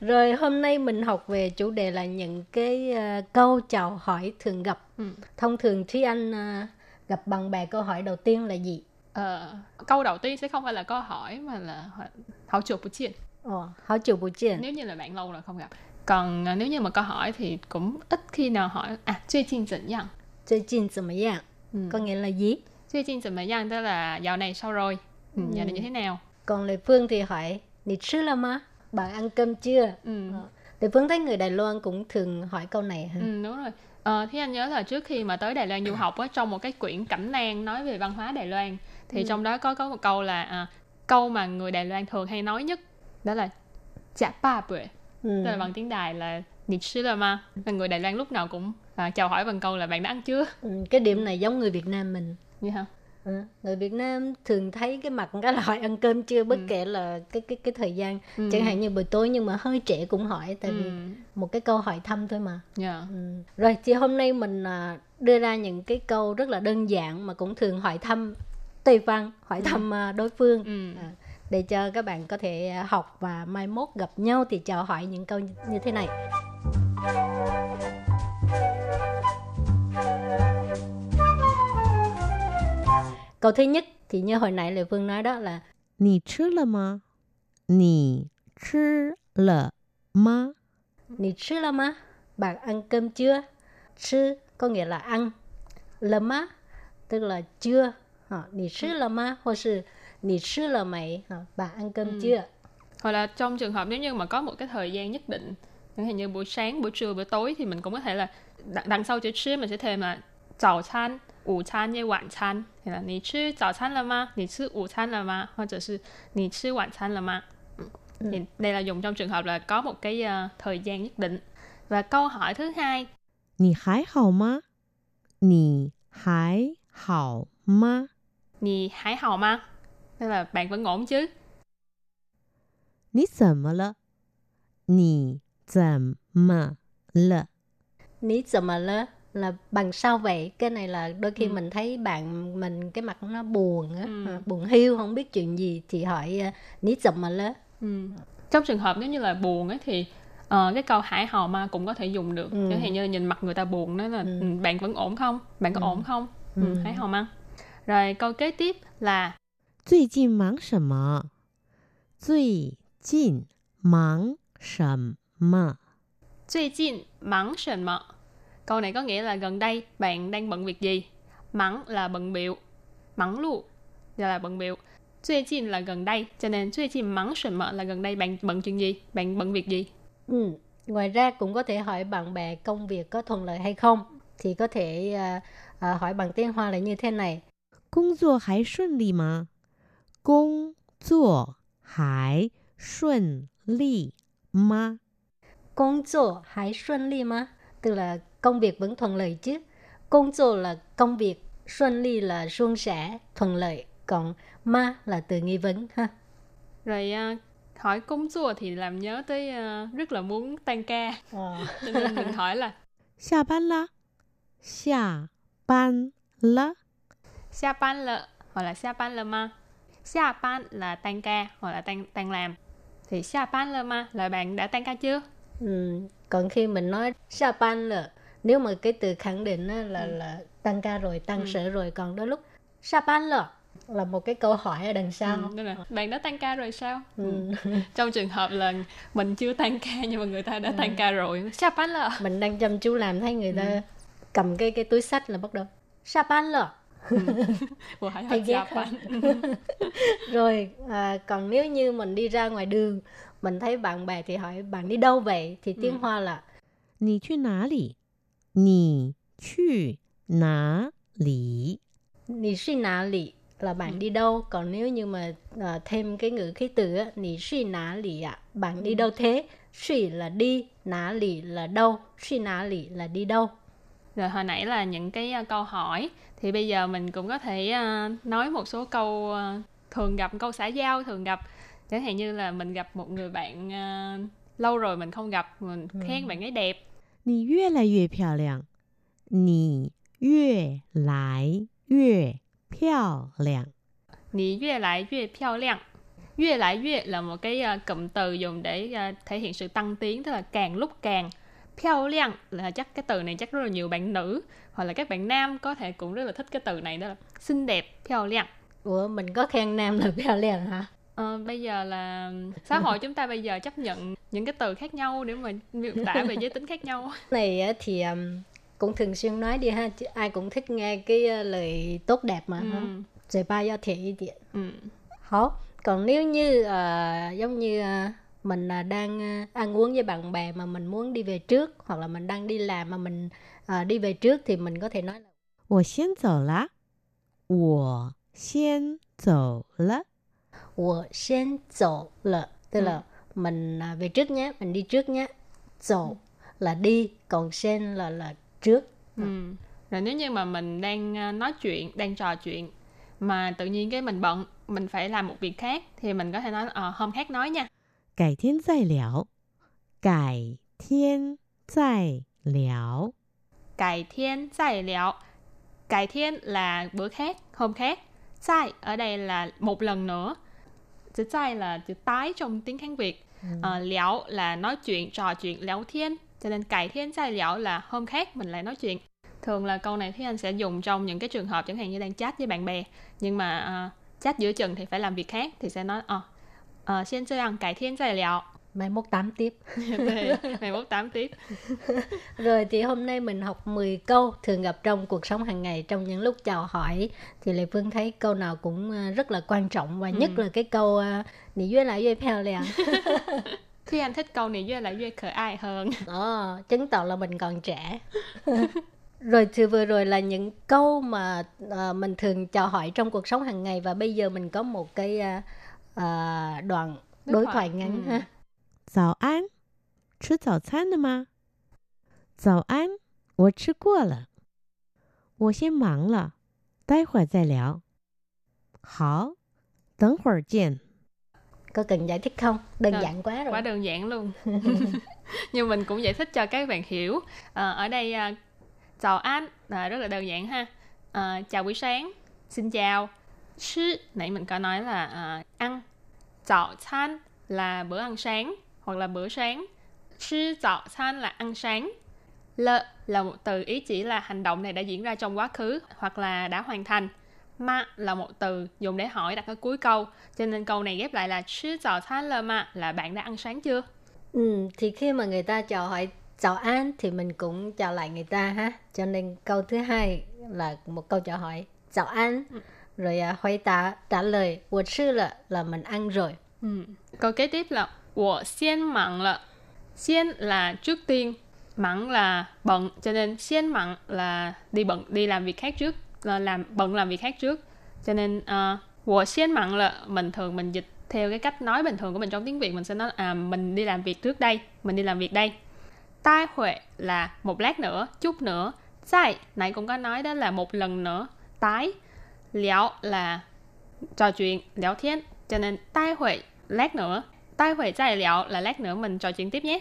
Rồi hôm nay mình học về chủ đề là những cái ờ, câu chào hỏi thường gặp. ừ. Thông thường Thúy Anh ờ, gặp bạn bè câu hỏi đầu tiên là gì? Ờ, câu đầu tiên sẽ không phải là câu hỏi mà là hỏi- hảo chuột bù chiên. Ồ, hỏi chủ buổi chiều. Nếu như là bạn lâu rồi không gặp Còn à, nếu như mà câu hỏi thì cũng ít khi nào hỏi à, 最近怎样?最近怎么样? Ừ. Có nghĩa là gì? 最近怎么样 tức là dạo này sao rồi? Ừ, dạo này như thế nào? Còn Lệ Phương thì hỏi, Nị sư là má? Bạn ăn cơm chưa? Ừ. Ờ. Lệ Phương thấy người Đài Loan cũng thường hỏi câu này ha. Ừ, đúng rồi. Ờ, thì anh nhớ là trước khi mà tới Đài Loan du học á, trong một cái quyển cẩm nang nói về văn hóa Đài Loan thì trong đó có có một câu là à, câu mà người Đài Loan thường hay nói nhất đó là chả ba bưởi Ừ. tức là bằng tiếng Đài là nị sư là ma là người Đài Loan lúc nào cũng à, chào hỏi bằng câu là bạn đã ăn chưa Ừ, cái điểm này giống người Việt Nam mình như hả Ừ, người Việt Nam thường thấy cái mặt cái là hỏi ăn cơm chưa bất kể là cái cái cái thời gian Ừ. chẳng hạn như buổi tối nhưng mà hơi trễ cũng hỏi tại vì ừ. một cái câu hỏi thăm thôi mà yeah. ừ. rồi thì hôm nay mình à, đưa ra những cái câu rất là đơn giản mà cũng thường hỏi thăm Tây Văn hỏi thăm à, đối phương ừ. À, để cho các bạn có thể à, học và mai mốt gặp nhau thì chào hỏi những câu như thế này câu thứ nhất thì như hồi nãy Lê Phương nói đó là Nì chứ lơ mà? Nì chứ lơ mà? Nì chứ lơ mà? Bạn ăn cơm chưa? Chứ có nghĩa là ăn. Lơ mà? Tức là chưa. Ờ, nì chứ lơ mà? Hoặc là nì sư là mày Hả, Bạn ăn cơm Ừ. chưa? hoặc là trong trường hợp nếu như mà có một cái thời gian nhất định chẳng hạn như buổi sáng buổi trưa buổi tối thì mình cũng có thể là đằng, đằng sau chữ chứ mình sẽ thêm là早餐午餐với 晚餐 thì là 你吃早餐了吗你吃午餐了吗或者是你吃晚餐了吗 Ừ. thì đây là dùng trong trường hợp là có một cái ờ, thời gian nhất định và câu hỏi thứ hai 你还好吗？你还好吗？ 你还好吗 Thế là bạn vẫn ổn chứ? Nì zǎm lè? Nì zǎm lè? Nì zǎm lè? là bằng sao vậy cái này là đôi khi ừ. mình thấy bạn mình cái mặt nó buồn á ừ. À, buồn hiu không biết chuyện gì thì hỏi ní dùm mà lớ trong trường hợp nếu như là buồn á thì uh, cái câu hải hò ma cũng có thể dùng được ừ. chẳng hạn như nhìn mặt người ta buồn đó là ừ. ừ. bạn vẫn ổn không bạn có ừ. ổn không ừ. Ừ, hải hò ma rồi câu kế tiếp là 最近忙什么？最近忙什么？ 最近忙什么? Câu này có nghĩa là gần đây bạn đang bận việc gì? Mắng là bận biệu. Mắng lu là bận biệu. 最近 là gần đây, cho nên 最近忙什么 là gần đây bạn bận chuyện gì? Bạn bận việc gì? Ừ. Ngoài ra cũng có thể hỏi bạn bè công việc có thuận lợi hay không thì có thể à, à, hỏi bằng tiếng Hoa là như thế này. 工作还顺利吗？ 工作还顺利吗？ Công作还顺利吗? Tức là công việc vẫn thuận lợi chứ. Công作là công việc, xuân ly là suôn sẻ, thuận lợi. Còn ma là từ nghi vấn ha. Rồi à, hỏi công chùa thì làm nhớ tới à, rất là muốn tan ca. Ờ. Cho nên mình hỏi là 下班啦，下班了。 xa ban lợ hoặc là xa ban lợ ma. Xa ban là tan ca hoặc là tan tan làm. Thì xa ban lợ ma là bạn đã tan ca chưa? Ừ. Còn khi mình nói sa ban là nếu mà cái từ khẳng định á, là là tăng ca rồi, tăng Ừ. sở rồi. Còn đôi lúc sa ban là là một cái câu hỏi ở đằng sau. Ừ, tức là bạn đã tan ca rồi sao? Ừ. [LAUGHS] Trong trường hợp là mình chưa tan ca nhưng mà người ta đã tan ca rồi. Xa ban lợ. mình đang chăm chú làm thấy người ta Ừ. cầm cái cái túi sách là bắt đầu sa ban là Ừ. [LAUGHS] thầy ghét [LAUGHS] rồi à, còn nếu như mình đi ra ngoài đường mình thấy bạn bè thì hỏi bạn đi đâu vậy? Thì ừ. tiếng hoa là Nì là bạn ừ. đi đâu? Còn nếu như mà à, thêm cái ngữ khí từ á nì ạ bạn đi đâu thế? Suy là đi ná lì là đâu suy ná lì là đi đâu? Rồi hồi nãy là những cái à, câu hỏi thì bây giờ mình cũng có thể à, nói một số câu à, thường gặp câu xã giao thường gặp chẳng hạn như là mình gặp một người bạn à, lâu rồi mình không gặp mình khen bạn ấy đẹp 你越来越漂亮，你越来越漂亮。 Nì越来越漂亮 越来越là một cái à, cụm từ dùng để à, thể hiện sự tăng tiến tức là càng lúc càng Phiao liang là chắc cái từ này chắc rất là nhiều bạn nữ hoặc là các bạn nam có thể cũng rất là thích cái từ này đó là xinh đẹp, piao liang. Ủa mình có khen nam là piao liang hả? Ờ, bây giờ là xã hội chúng ta bây giờ chấp nhận những cái từ khác nhau để mà miêu tả về giới tính khác nhau. [LAUGHS] này thì cũng thường xuyên nói đi ha, ai cũng thích nghe cái lời tốt đẹp mà. Ừ. Rồi ba giao thể ý điện. Ừ. Còn nếu như uh, giống như uh, mình uh, đang uh, ăn uống với bạn bè mà mình muốn đi về trước hoặc là mình đang đi làm mà mình ờ, đi về trước thì mình có thể nói là 我先走了，我先走了。 我先走了 tức là mình à, về trước nhé, mình đi trước nhé. Dỗ là đi, còn sen là là trước. Ừ. Rồi nếu như mà mình đang à, nói chuyện, đang trò chuyện mà tự nhiên cái mình bận, mình phải làm một việc khác thì mình có thể nói ờ hôm khác nói nha. 改天再聊，改天再聊。 cải thiên giải liệu. Cải thiên là bữa khác, hôm khác. sai ở đây là một lần nữa. Chữ sai là chữ tái trong tiếng Hàn Việt. Ừ. Ờ, à, liệu là nói chuyện, trò chuyện, léo thiên. Cho nên cải thiên giải liệu là hôm khác mình lại nói chuyện. Thường là câu này thì Anh sẽ dùng trong những cái trường hợp chẳng hạn như đang chat với bạn bè. Nhưng mà uh, chat giữa chừng thì phải làm việc khác thì sẽ nói ờ, uh, xin chơi ăn cải thiên giải liệu Mai mốt tám tiếp. [LAUGHS] Ngày mốt tám tiếp [LAUGHS] Rồi thì hôm nay mình học 10 câu thường gặp trong cuộc sống hàng ngày trong những lúc chào hỏi thì Lê Phương thấy câu nào cũng à, rất là quan trọng và nhất là cái câu à, Nị duyên lại duyên 漂亮. Thúy [LAUGHS] Anh thích câu này với lại với khởi ai hơn Đó, chứng tỏ là mình còn trẻ. rồi thì vừa rồi là những câu mà à, mình thường chào hỏi trong cuộc sống hàng ngày và bây giờ mình có một cái à, đoạn Đối đối thoại. thoại ngắn Ừ. ha. 早安，吃早餐了吗？早安，我吃过了。我先忙了，待会儿再聊。好，等会儿见。 Có cần giải thích không? Đơn Rồi, giản quá rồi. quá đơn giản luôn [LAUGHS] nhưng mình cũng giải thích cho các bạn hiểu Ờ, ở đây à, chào anh là rất là đơn giản ha Ờ, chào buổi sáng xin chào sư nãy mình có nói là à, ăn chào餐là bữa ăn sáng hoặc là bữa sáng sư chào餐là ăn sáng lợ là một từ ý chỉ là hành động này đã diễn ra trong quá khứ hoặc là đã hoàn thành ma là một từ dùng để hỏi đặt ở cuối câu cho nên câu này ghép lại là chứ chào餐了嘛là bạn đã ăn sáng chưa Ừ, thì khi mà người ta chào hỏi chào an thì mình cũng chào lại người ta ha. Cho nên câu thứ hai là một câu chào hỏi chào an. Rồi à, hỏi tạ trả lời 我吃了 là mình ăn rồi. ừ. câu kế tiếp là 我先忙了先là trước tiên mặn là bận cho nên先忙 là đi bận đi làm việc khác trước là làm bận làm việc khác trước cho nên uh, 我先忙了 mình thường mình dịch theo cái cách nói bình thường của mình trong tiếng Việt mình sẽ nói à mình đi làm việc trước đây mình đi làm việc đây tai huệ là một lát nữa chút nữa sai nãy cũng có nói đó là một lần nữa tái liao là trò chuyện liao thiên cho nên tai huệ lát nữa tai huệ zai liao là lát nữa mình trò chuyện tiếp nhé.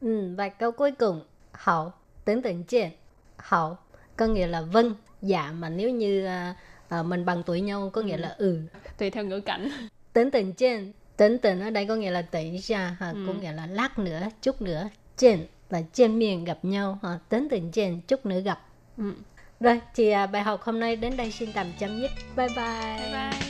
Ừ, và câu cuối cùng. Hậu tưởng tượng trên. Hậu có nghĩa là vâng. Dạ mà nếu như à, à, mình bằng tuổi nhau có nghĩa là ừ. Tùy theo ngữ cảnh. Tưởng tượng trên. Tưởng tượng ở đây có nghĩa là tỉnh ra ha, có nghĩa là lát nữa chút nữa. Trên là trên miền gặp nhau ha, tưởng tượng trên chút nữa gặp. Ừ. rồi thì à, bài học hôm nay đến đây xin tạm chấm dứt. Bye bye, bye bye “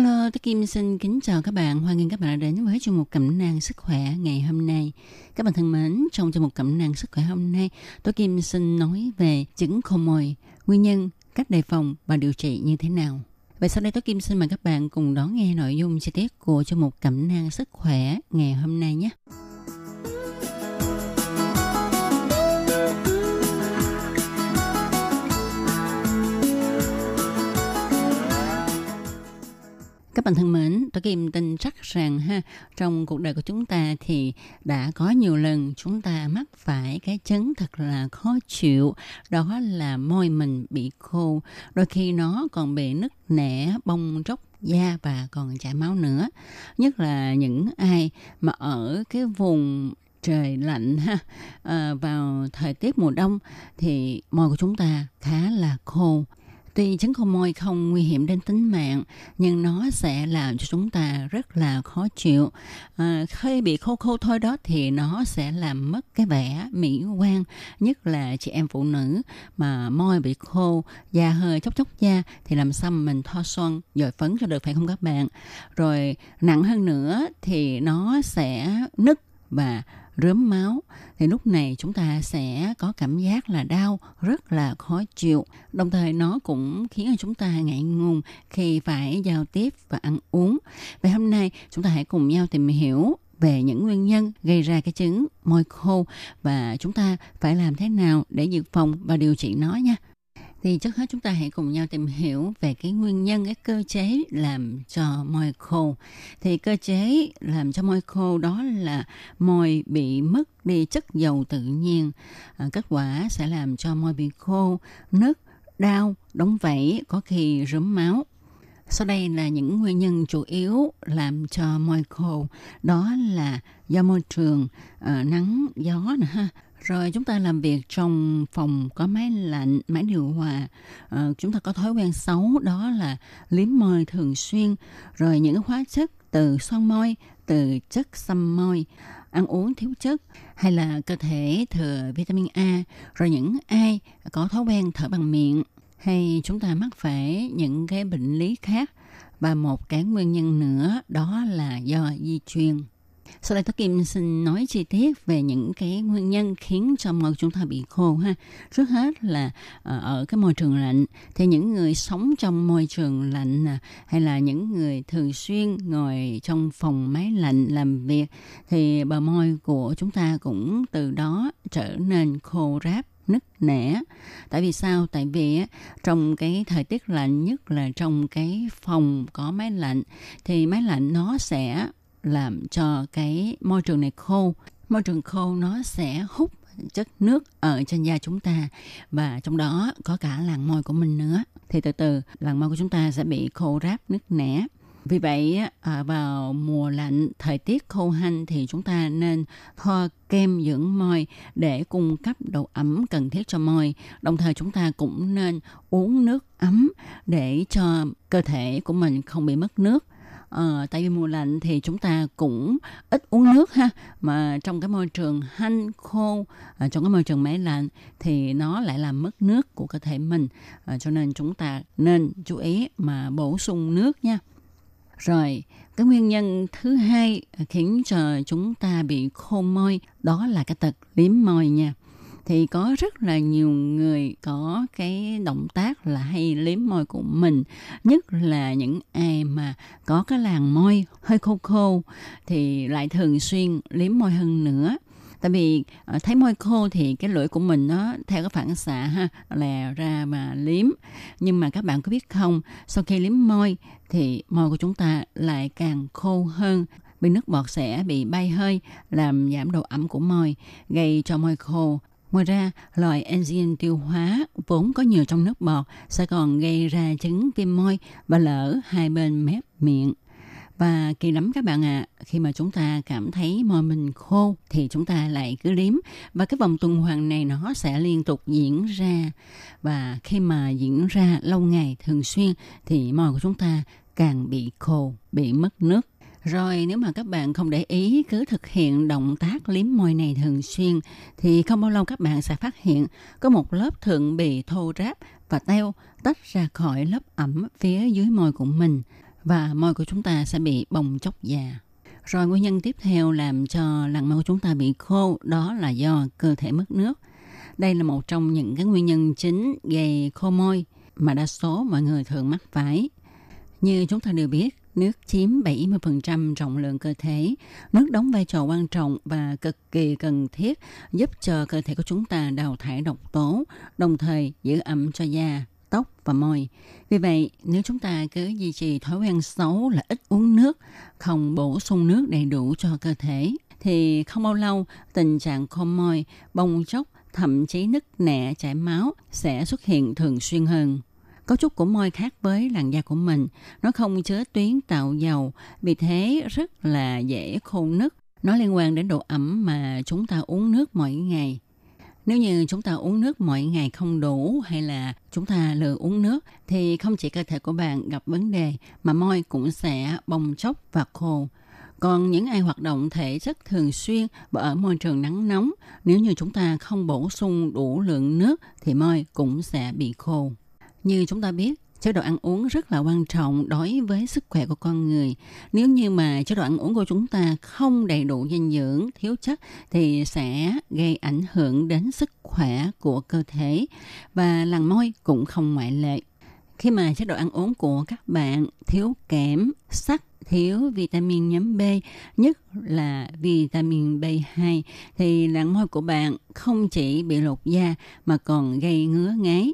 Hello, tôi Kim xin kính chào các bạn. Hoan nghênh các bạn đã đến với chương mục cẩm nang sức khỏe ngày hôm nay. Các bạn thân mến, trong chương mục cẩm nang sức khỏe hôm nay, tôi Kim xin nói về chứng khô môi, nguyên nhân, cách đề phòng và điều trị như thế nào. Vậy sau đây tôi Kim xin mời các bạn cùng đón nghe nội dung chi tiết của chương mục cẩm nang sức khỏe ngày hôm nay nhé. Các bạn thân mến, tôi Kim tin chắc rằng ha, trong cuộc đời của chúng ta thì đã có nhiều lần chúng ta mắc phải cái chứng thật là khó chịu, đó là môi mình bị khô, đôi khi nó còn bị nứt nẻ, bong tróc da và còn chảy máu nữa. Nhất là những ai mà ở cái vùng trời lạnh ha à, vào thời tiết mùa đông thì môi của chúng ta khá là khô Tuy chứng khô môi không nguy hiểm đến tính mạng, nhưng nó sẽ làm cho chúng ta rất là khó chịu. À, khi bị khô khô thôi đó thì nó sẽ làm mất cái vẻ mỹ quan, nhất là chị em phụ nữ mà môi bị khô, da hơi chốc chốc da thì làm sao mình thoa son dội phấn cho được phải không các bạn? Rồi nặng hơn nữa thì nó sẽ nứt và rớm máu, thì lúc này chúng ta sẽ có cảm giác là đau, rất là khó chịu. Đồng thời nó cũng khiến cho chúng ta ngại ngùng khi phải giao tiếp và ăn uống. Vậy hôm nay chúng ta hãy cùng nhau tìm hiểu về những nguyên nhân gây ra cái chứng môi khô và chúng ta phải làm thế nào để dự phòng và điều trị nó nha thì trước hết chúng ta hãy cùng nhau tìm hiểu về cái nguyên nhân cái cơ chế làm cho môi khô. Thì cơ chế làm cho môi khô đó là môi bị mất đi chất dầu tự nhiên. À, kết quả sẽ làm cho môi bị khô nứt đau đóng vảy có khi rớm máu. Sau đây là những nguyên nhân chủ yếu làm cho môi khô. Đó là do môi trường uh, nắng gió nè ha rồi chúng ta làm việc trong phòng có máy lạnh, máy điều hòa. À, chúng ta có thói quen xấu đó là liếm môi thường xuyên. Rồi những hóa chất từ son môi, từ chất xăm môi, ăn uống thiếu chất hay là cơ thể thừa vitamin A. Rồi những ai có thói quen thở bằng miệng hay chúng ta mắc phải những cái bệnh lý khác. Và một cái nguyên nhân nữa đó là do di truyền. Sau đây tôi Kim xin nói chi tiết về những cái nguyên nhân khiến cho môi chúng ta bị khô ha. Trước hết là ờ, ở cái môi trường lạnh, thì những người sống trong môi trường lạnh hay là những người thường xuyên ngồi trong phòng máy lạnh làm việc, thì bờ môi của chúng ta cũng từ đó trở nên khô ráp, nứt nẻ. Tại vì sao? Tại vì trong cái thời tiết lạnh, nhất là trong cái phòng có máy lạnh, thì máy lạnh nó sẽ làm cho cái môi trường này khô. Môi trường khô nó sẽ hút chất nước ở trên da chúng ta và trong đó có cả làn môi của mình nữa. Thì từ từ làn môi của chúng ta sẽ bị khô ráp, nứt nẻ. Vì vậy à, vào mùa lạnh, thời tiết khô hanh thì chúng ta nên thoa kem dưỡng môi để cung cấp độ ẩm cần thiết cho môi. Đồng thời chúng ta cũng nên uống nước ấm để cho cơ thể của mình không bị mất nước. Ờ, tại vì mùa lạnh thì chúng ta cũng ít uống nước ha. Mà trong cái môi trường hanh khô à, trong cái môi trường máy lạnh thì nó lại làm mất nước của cơ thể mình. À, cho nên chúng ta nên chú ý mà bổ sung nước nha. Rồi cái nguyên nhân thứ hai khiến cho chúng ta bị khô môi đó là cái tật liếm môi nha thì có rất là nhiều người có cái động tác là hay liếm môi của mình, nhất là những ai mà có cái làn môi hơi khô khô, thì lại thường xuyên liếm môi hơn nữa. Tại vì ờ, thấy môi khô thì cái lưỡi của mình nó theo cái phản xạ ha lè ra mà liếm. Nhưng mà các bạn có biết không, sau khi liếm môi thì môi của chúng ta lại càng khô hơn. Vì nước bọt sẽ bị bay hơi, làm giảm độ ẩm của môi, gây cho môi khô. Ngoài ra, loại enzyme tiêu hóa vốn có nhiều trong nước bọt sẽ còn gây ra chứng viêm môi và lở hai bên mép miệng. Và kỳ lắm các bạn ạ, à, khi mà chúng ta cảm thấy môi mình khô thì chúng ta lại cứ liếm và cái vòng tuần hoàn này nó sẽ liên tục diễn ra. Và khi mà diễn ra lâu ngày thường xuyên thì môi của chúng ta càng bị khô, bị mất nước. Rồi nếu mà các bạn không để ý cứ thực hiện động tác liếm môi này thường xuyên thì không bao lâu các bạn sẽ phát hiện có một lớp thượng bì thô ráp và teo tách ra khỏi lớp ẩm phía dưới môi của mình và môi của chúng ta sẽ bị bong chóc già. Rồi nguyên nhân tiếp theo làm cho làn môi của chúng ta bị khô đó là do cơ thể mất nước. Đây là một trong những cái nguyên nhân chính gây khô môi mà đa số mọi người thường mắc phải. Như chúng ta đều biết, nước chiếm 70% trọng lượng cơ thể. Nước đóng vai trò quan trọng và cực kỳ cần thiết giúp cho cơ thể của chúng ta đào thải độc tố, đồng thời giữ ẩm cho da, tóc và môi. Vì vậy, nếu chúng ta cứ duy trì thói quen xấu là ít uống nước, không bổ sung nước đầy đủ cho cơ thể, thì không bao lâu tình trạng khô môi, bong chóc, thậm chí nứt nẻ chảy máu sẽ xuất hiện thường xuyên hơn. Cấu trúc của môi khác với làn da của mình, nó không chứa tuyến tạo dầu, vì thế rất là dễ khô nứt. Nó liên quan đến độ ẩm mà chúng ta uống nước mỗi ngày. Nếu như chúng ta uống nước mỗi ngày không đủ hay là chúng ta lừa uống nước thì không chỉ cơ thể của bạn gặp vấn đề mà môi cũng sẽ bong chóc và khô. Còn những ai hoạt động thể chất thường xuyên và ở môi trường nắng nóng, nếu như chúng ta không bổ sung đủ lượng nước thì môi cũng sẽ bị khô. Như chúng ta biết, chế độ ăn uống rất là quan trọng đối với sức khỏe của con người. Nếu như mà chế độ ăn uống của chúng ta không đầy đủ dinh dưỡng, thiếu chất thì sẽ gây ảnh hưởng đến sức khỏe của cơ thể và làn môi cũng không ngoại lệ. Khi mà chế độ ăn uống của các bạn thiếu kẽm, sắt, thiếu vitamin nhóm B, nhất là vitamin B2 thì làn môi của bạn không chỉ bị lột da mà còn gây ngứa ngáy,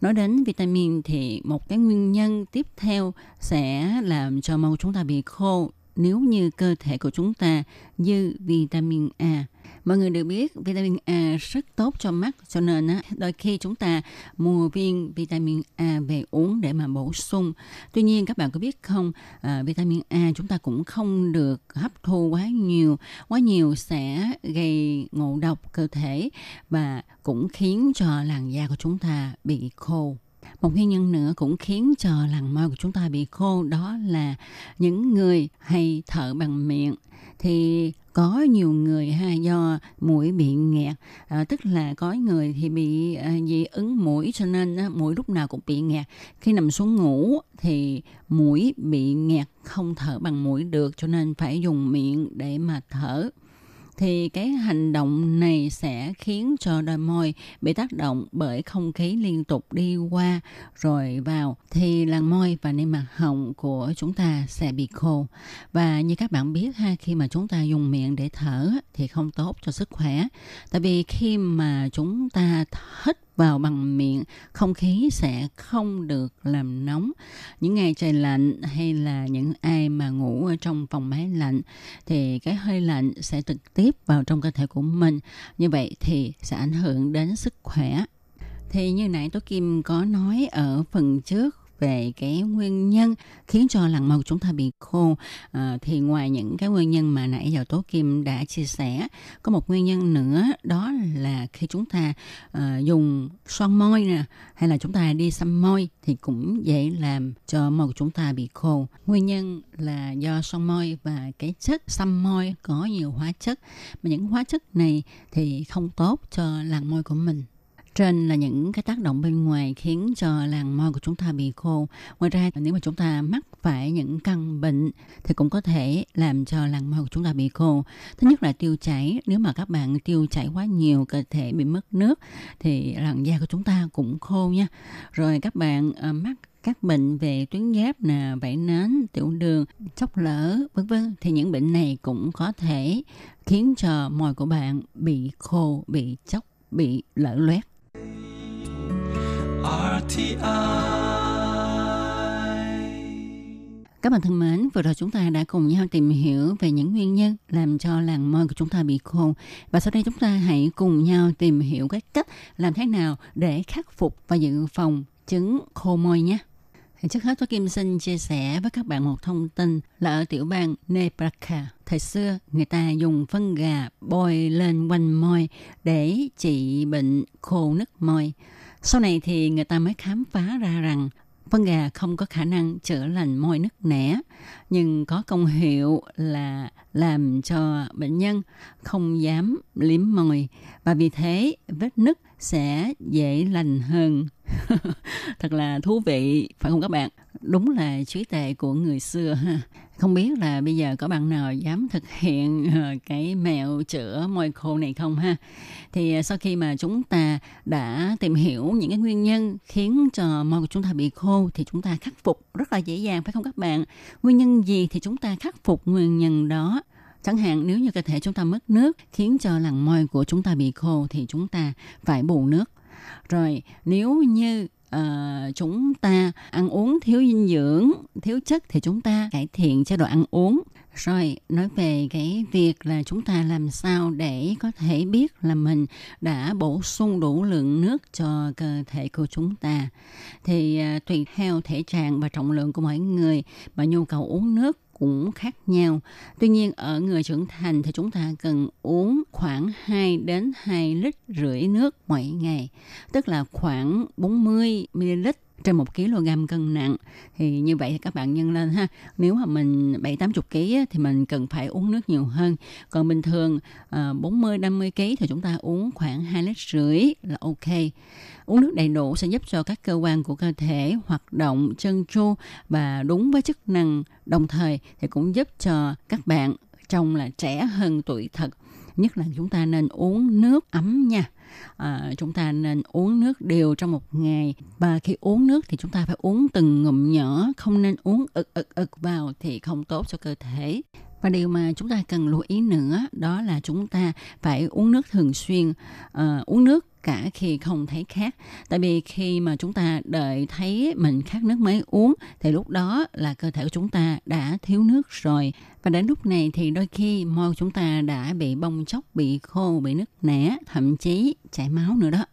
Nói đến vitamin thì một cái nguyên nhân tiếp theo sẽ làm cho màu chúng ta bị khô nếu như cơ thể của chúng ta dư vitamin A. Mọi người đều biết vitamin A rất tốt cho mắt cho nên á, đôi khi chúng ta mua viên vitamin A về uống để mà bổ sung. Tuy nhiên các bạn có biết không, à, vitamin A chúng ta cũng không được hấp thu quá nhiều. Quá nhiều sẽ gây ngộ độc cơ thể và cũng khiến cho làn da của chúng ta bị khô. Một nguyên nhân nữa cũng khiến cho làn môi của chúng ta bị khô đó là những người hay thở bằng miệng. Thì có nhiều người ha do mũi bị nghẹt à, tức là có người thì bị à, dị ứng mũi cho nên á, mũi lúc nào cũng bị nghẹt. Khi nằm xuống ngủ thì mũi bị nghẹt không thở bằng mũi được cho nên phải dùng miệng để mà thở thì cái hành động này sẽ khiến cho đôi môi bị tác động bởi không khí liên tục đi qua. Rồi vào thì làn môi và niêm mạc họng của chúng ta sẽ bị khô. Và như các bạn biết ha, khi mà chúng ta dùng miệng để thở thì không tốt cho sức khỏe. Tại vì khi mà chúng ta hít vào bằng miệng, không khí sẽ không được làm nóng. Những ngày trời lạnh hay là những ai mà ngủ ở trong phòng máy lạnh thì cái hơi lạnh sẽ trực tiếp vào trong cơ thể của mình. Như vậy thì sẽ ảnh hưởng đến sức khỏe. Thì như nãy tôi kim có nói ở phần trước về cái nguyên nhân khiến cho làn màu chúng ta bị khô. À, thì ngoài những cái nguyên nhân mà nãy giờ tố kim đã chia sẻ có một nguyên nhân nữa đó là khi chúng ta à, dùng son môi nè hay là chúng ta đi xăm môi thì cũng dễ làm cho môi của chúng ta bị khô. Nguyên nhân là do son môi và cái chất xăm môi có nhiều hóa chất. Mà những hóa chất này thì không tốt cho làn môi của mình trên là những cái tác động bên ngoài khiến cho làn môi của chúng ta bị khô. Ngoài ra nếu mà chúng ta mắc phải những căn bệnh thì cũng có thể làm cho làn môi của chúng ta bị khô. Thứ nhất là tiêu chảy. Nếu mà các bạn tiêu chảy quá nhiều, cơ thể bị mất nước thì làn da của chúng ta cũng khô nha. Rồi các bạn uh, mắc các bệnh về tuyến giáp nè, vảy nến, tiểu đường, chốc lỡ, vân vân thì những bệnh này cũng có thể khiến cho môi của bạn bị khô, bị chốc, bị lở loét. RTI Các bạn thân mến, vừa rồi chúng ta đã cùng nhau tìm hiểu về những nguyên nhân làm cho làn môi của chúng ta bị khô. Và sau đây chúng ta hãy cùng nhau tìm hiểu các cách làm thế nào để khắc phục và dự phòng chứng khô môi nhé. Trước hết tôi Kim xin chia sẻ với các bạn một thông tin là ở tiểu bang Nebraska, thời xưa người ta dùng phân gà bôi lên quanh môi để trị bệnh khô nứt môi. Sau này thì người ta mới khám phá ra rằng phân gà không có khả năng chữa lành môi nứt nẻ, nhưng có công hiệu là làm cho bệnh nhân không dám liếm môi và vì thế vết nứt sẽ dễ lành hơn. [LAUGHS] Thật là thú vị, phải không các bạn? Đúng là trí tệ của người xưa ha. Không biết là bây giờ có bạn nào dám thực hiện ờ, cái mẹo chữa môi khô này không ha? Thì ờ, sau khi mà chúng ta đã tìm hiểu những cái nguyên nhân khiến cho môi của chúng ta bị khô thì chúng ta khắc phục rất là dễ dàng phải không các bạn? Nguyên nhân gì thì chúng ta khắc phục nguyên nhân đó Chẳng hạn nếu như cơ thể chúng ta mất nước khiến cho làn môi của chúng ta bị khô thì chúng ta phải bù nước. Rồi nếu như uh, chúng ta ăn uống thiếu dinh dưỡng, thiếu chất thì chúng ta cải thiện chế độ ăn uống. Rồi nói về cái việc là chúng ta làm sao để có thể biết là mình đã bổ sung đủ lượng nước cho cơ thể của chúng ta. Thì uh, tùy theo thể trạng và trọng lượng của mỗi người mà nhu cầu uống nước cũng khác nhau. Tuy nhiên ở người trưởng thành thì chúng ta cần uống khoảng 2 đến 2 lít rưỡi nước mỗi ngày, tức là khoảng 40 ml trên một kg cân nặng. Thì như vậy thì các bạn nhân lên ha. Nếu mà mình bảy tám chục kg thì mình cần phải uống nước nhiều hơn. Còn bình thường à, bốn mươi năm mươi kg thì chúng ta uống khoảng hai lít rưỡi là ok. Uống nước đầy đủ sẽ giúp cho các cơ quan của cơ thể hoạt động chân tru và đúng với chức năng đồng thời thì cũng giúp cho các bạn trông là trẻ hơn tuổi thật. Nhất là chúng ta nên uống nước ấm nha à, chúng ta nên uống nước đều trong một ngày. Và khi uống nước thì chúng ta phải uống từng ngụm nhỏ không nên uống ực ực ực vào thì không tốt cho cơ thể và điều mà chúng ta cần lưu ý nữa đó là chúng ta phải uống nước thường xuyên uh, uống nước cả khi không thấy khát. Tại vì khi mà chúng ta đợi thấy mình khát nước mới uống thì lúc đó là cơ thể của chúng ta đã thiếu nước rồi. Và đến lúc này thì đôi khi môi của chúng ta đã bị bong chóc bị khô bị nứt nẻ thậm chí chảy máu nữa đó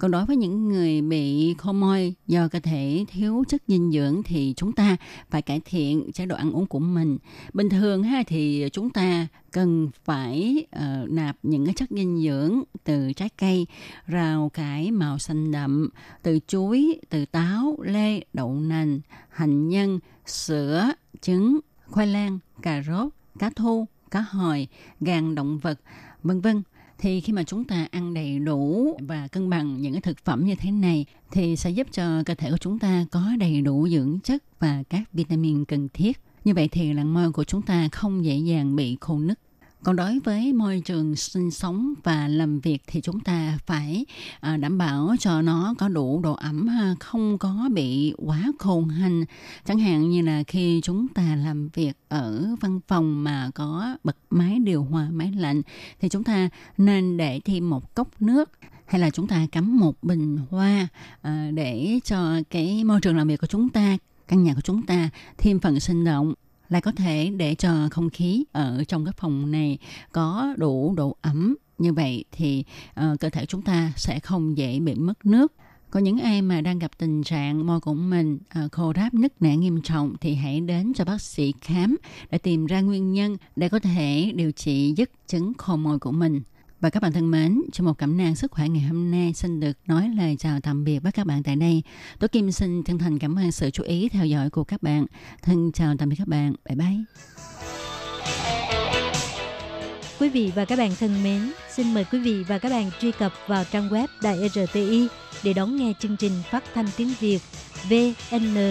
còn đối với những người bị khô môi do cơ thể thiếu chất dinh dưỡng thì chúng ta phải cải thiện chế độ ăn uống của mình. Bình thường ha thì chúng ta cần phải uh, nạp những cái chất dinh dưỡng từ trái cây, rau cải màu xanh đậm, từ chuối, từ táo, lê, đậu nành, hành nhân, sữa, trứng, khoai lang, cà rốt, cá thu, cá hồi, gan động vật, vân vân thì khi mà chúng ta ăn đầy đủ và cân bằng những cái thực phẩm như thế này, thì sẽ giúp cho cơ thể của chúng ta có đầy đủ dưỡng chất và các vitamin cần thiết. Như vậy thì làn môi của chúng ta không dễ dàng bị khô nứt còn đối với môi trường sinh sống và làm việc thì chúng ta phải à, đảm bảo cho nó có đủ độ ẩm không có bị quá khô hành chẳng hạn như là khi chúng ta làm việc ở văn phòng mà có bật máy điều hòa máy lạnh thì chúng ta nên để thêm một cốc nước hay là chúng ta cắm một bình hoa à, để cho cái môi trường làm việc của chúng ta, căn nhà của chúng ta thêm phần sinh động lại có thể để cho không khí ở trong cái phòng này có đủ độ ẩm như vậy thì uh, cơ thể chúng ta sẽ không dễ bị mất nước có những ai mà đang gặp tình trạng môi của mình uh, khô ráp nứt nẻ nghiêm trọng thì hãy đến cho bác sĩ khám để tìm ra nguyên nhân để có thể điều trị dứt chứng khô môi của mình. Và các bạn thân mến, trong một cảm năng sức khỏe ngày hôm nay xin được nói lời chào tạm biệt với các bạn tại đây. Tôi Kim xin chân thành cảm ơn sự chú ý theo dõi của các bạn. Thân chào tạm biệt các bạn. Bye bye. Quý vị và các bạn thân mến, xin mời quý vị và các bạn truy cập vào trang web Đài RTI để đón nghe chương trình phát thanh tiếng Việt vn.rti.org.tvk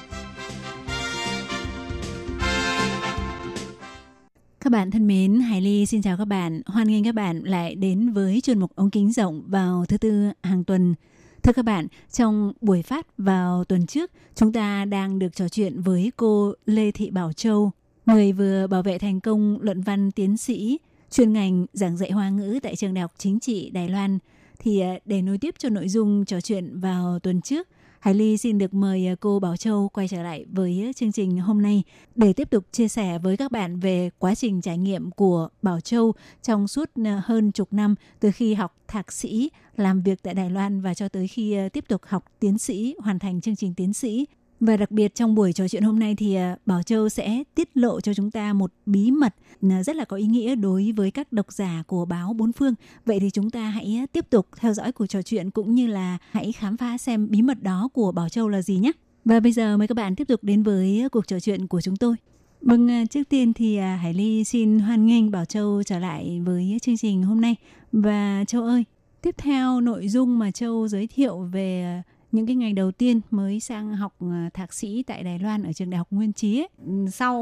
Các bạn thân mến, Hải Ly xin chào các bạn. Hoan nghênh các bạn lại đến với chuyên mục ống kính rộng vào thứ tư hàng tuần. Thưa các bạn, trong buổi phát vào tuần trước, chúng ta đang được trò chuyện với cô Lê Thị Bảo Châu, người vừa bảo vệ thành công luận văn tiến sĩ chuyên ngành giảng dạy hoa ngữ tại trường đại học chính trị Đài Loan. Thì à, để nối tiếp cho nội dung trò chuyện vào tuần trước, Hải Ly xin được mời à, cô Bảo Châu quay trở lại với à, chương trình hôm nay để tiếp tục chia sẻ với các bạn về quá trình trải nghiệm của Bảo Châu trong suốt à, hơn chục năm từ khi học thạc sĩ, làm việc tại Đài Loan và cho tới khi tiếp tục học tiến sĩ, hoàn thành chương trình tiến sĩ và đặc biệt trong buổi trò chuyện hôm nay thì à, Bảo Châu sẽ tiết lộ cho chúng ta một bí mật à, rất là có ý nghĩa đối với các độc giả của báo Bốn Phương. Vậy thì chúng ta hãy à, tiếp tục theo dõi cuộc trò chuyện cũng như là hãy khám phá xem bí mật đó của Bảo Châu là gì nhé. Và bây giờ mời các bạn tiếp tục đến với cuộc trò chuyện của chúng tôi. Vâng, trước tiên thì Hải Ly xin hoan nghênh Bảo Châu trở lại với chương trình hôm nay. Và Châu ơi, tiếp theo nội dung mà Châu giới thiệu về những cái ngày đầu tiên mới sang học ờ, thạc sĩ tại Đài Loan ở trường Đại học Nguyên Chí ấy. Sau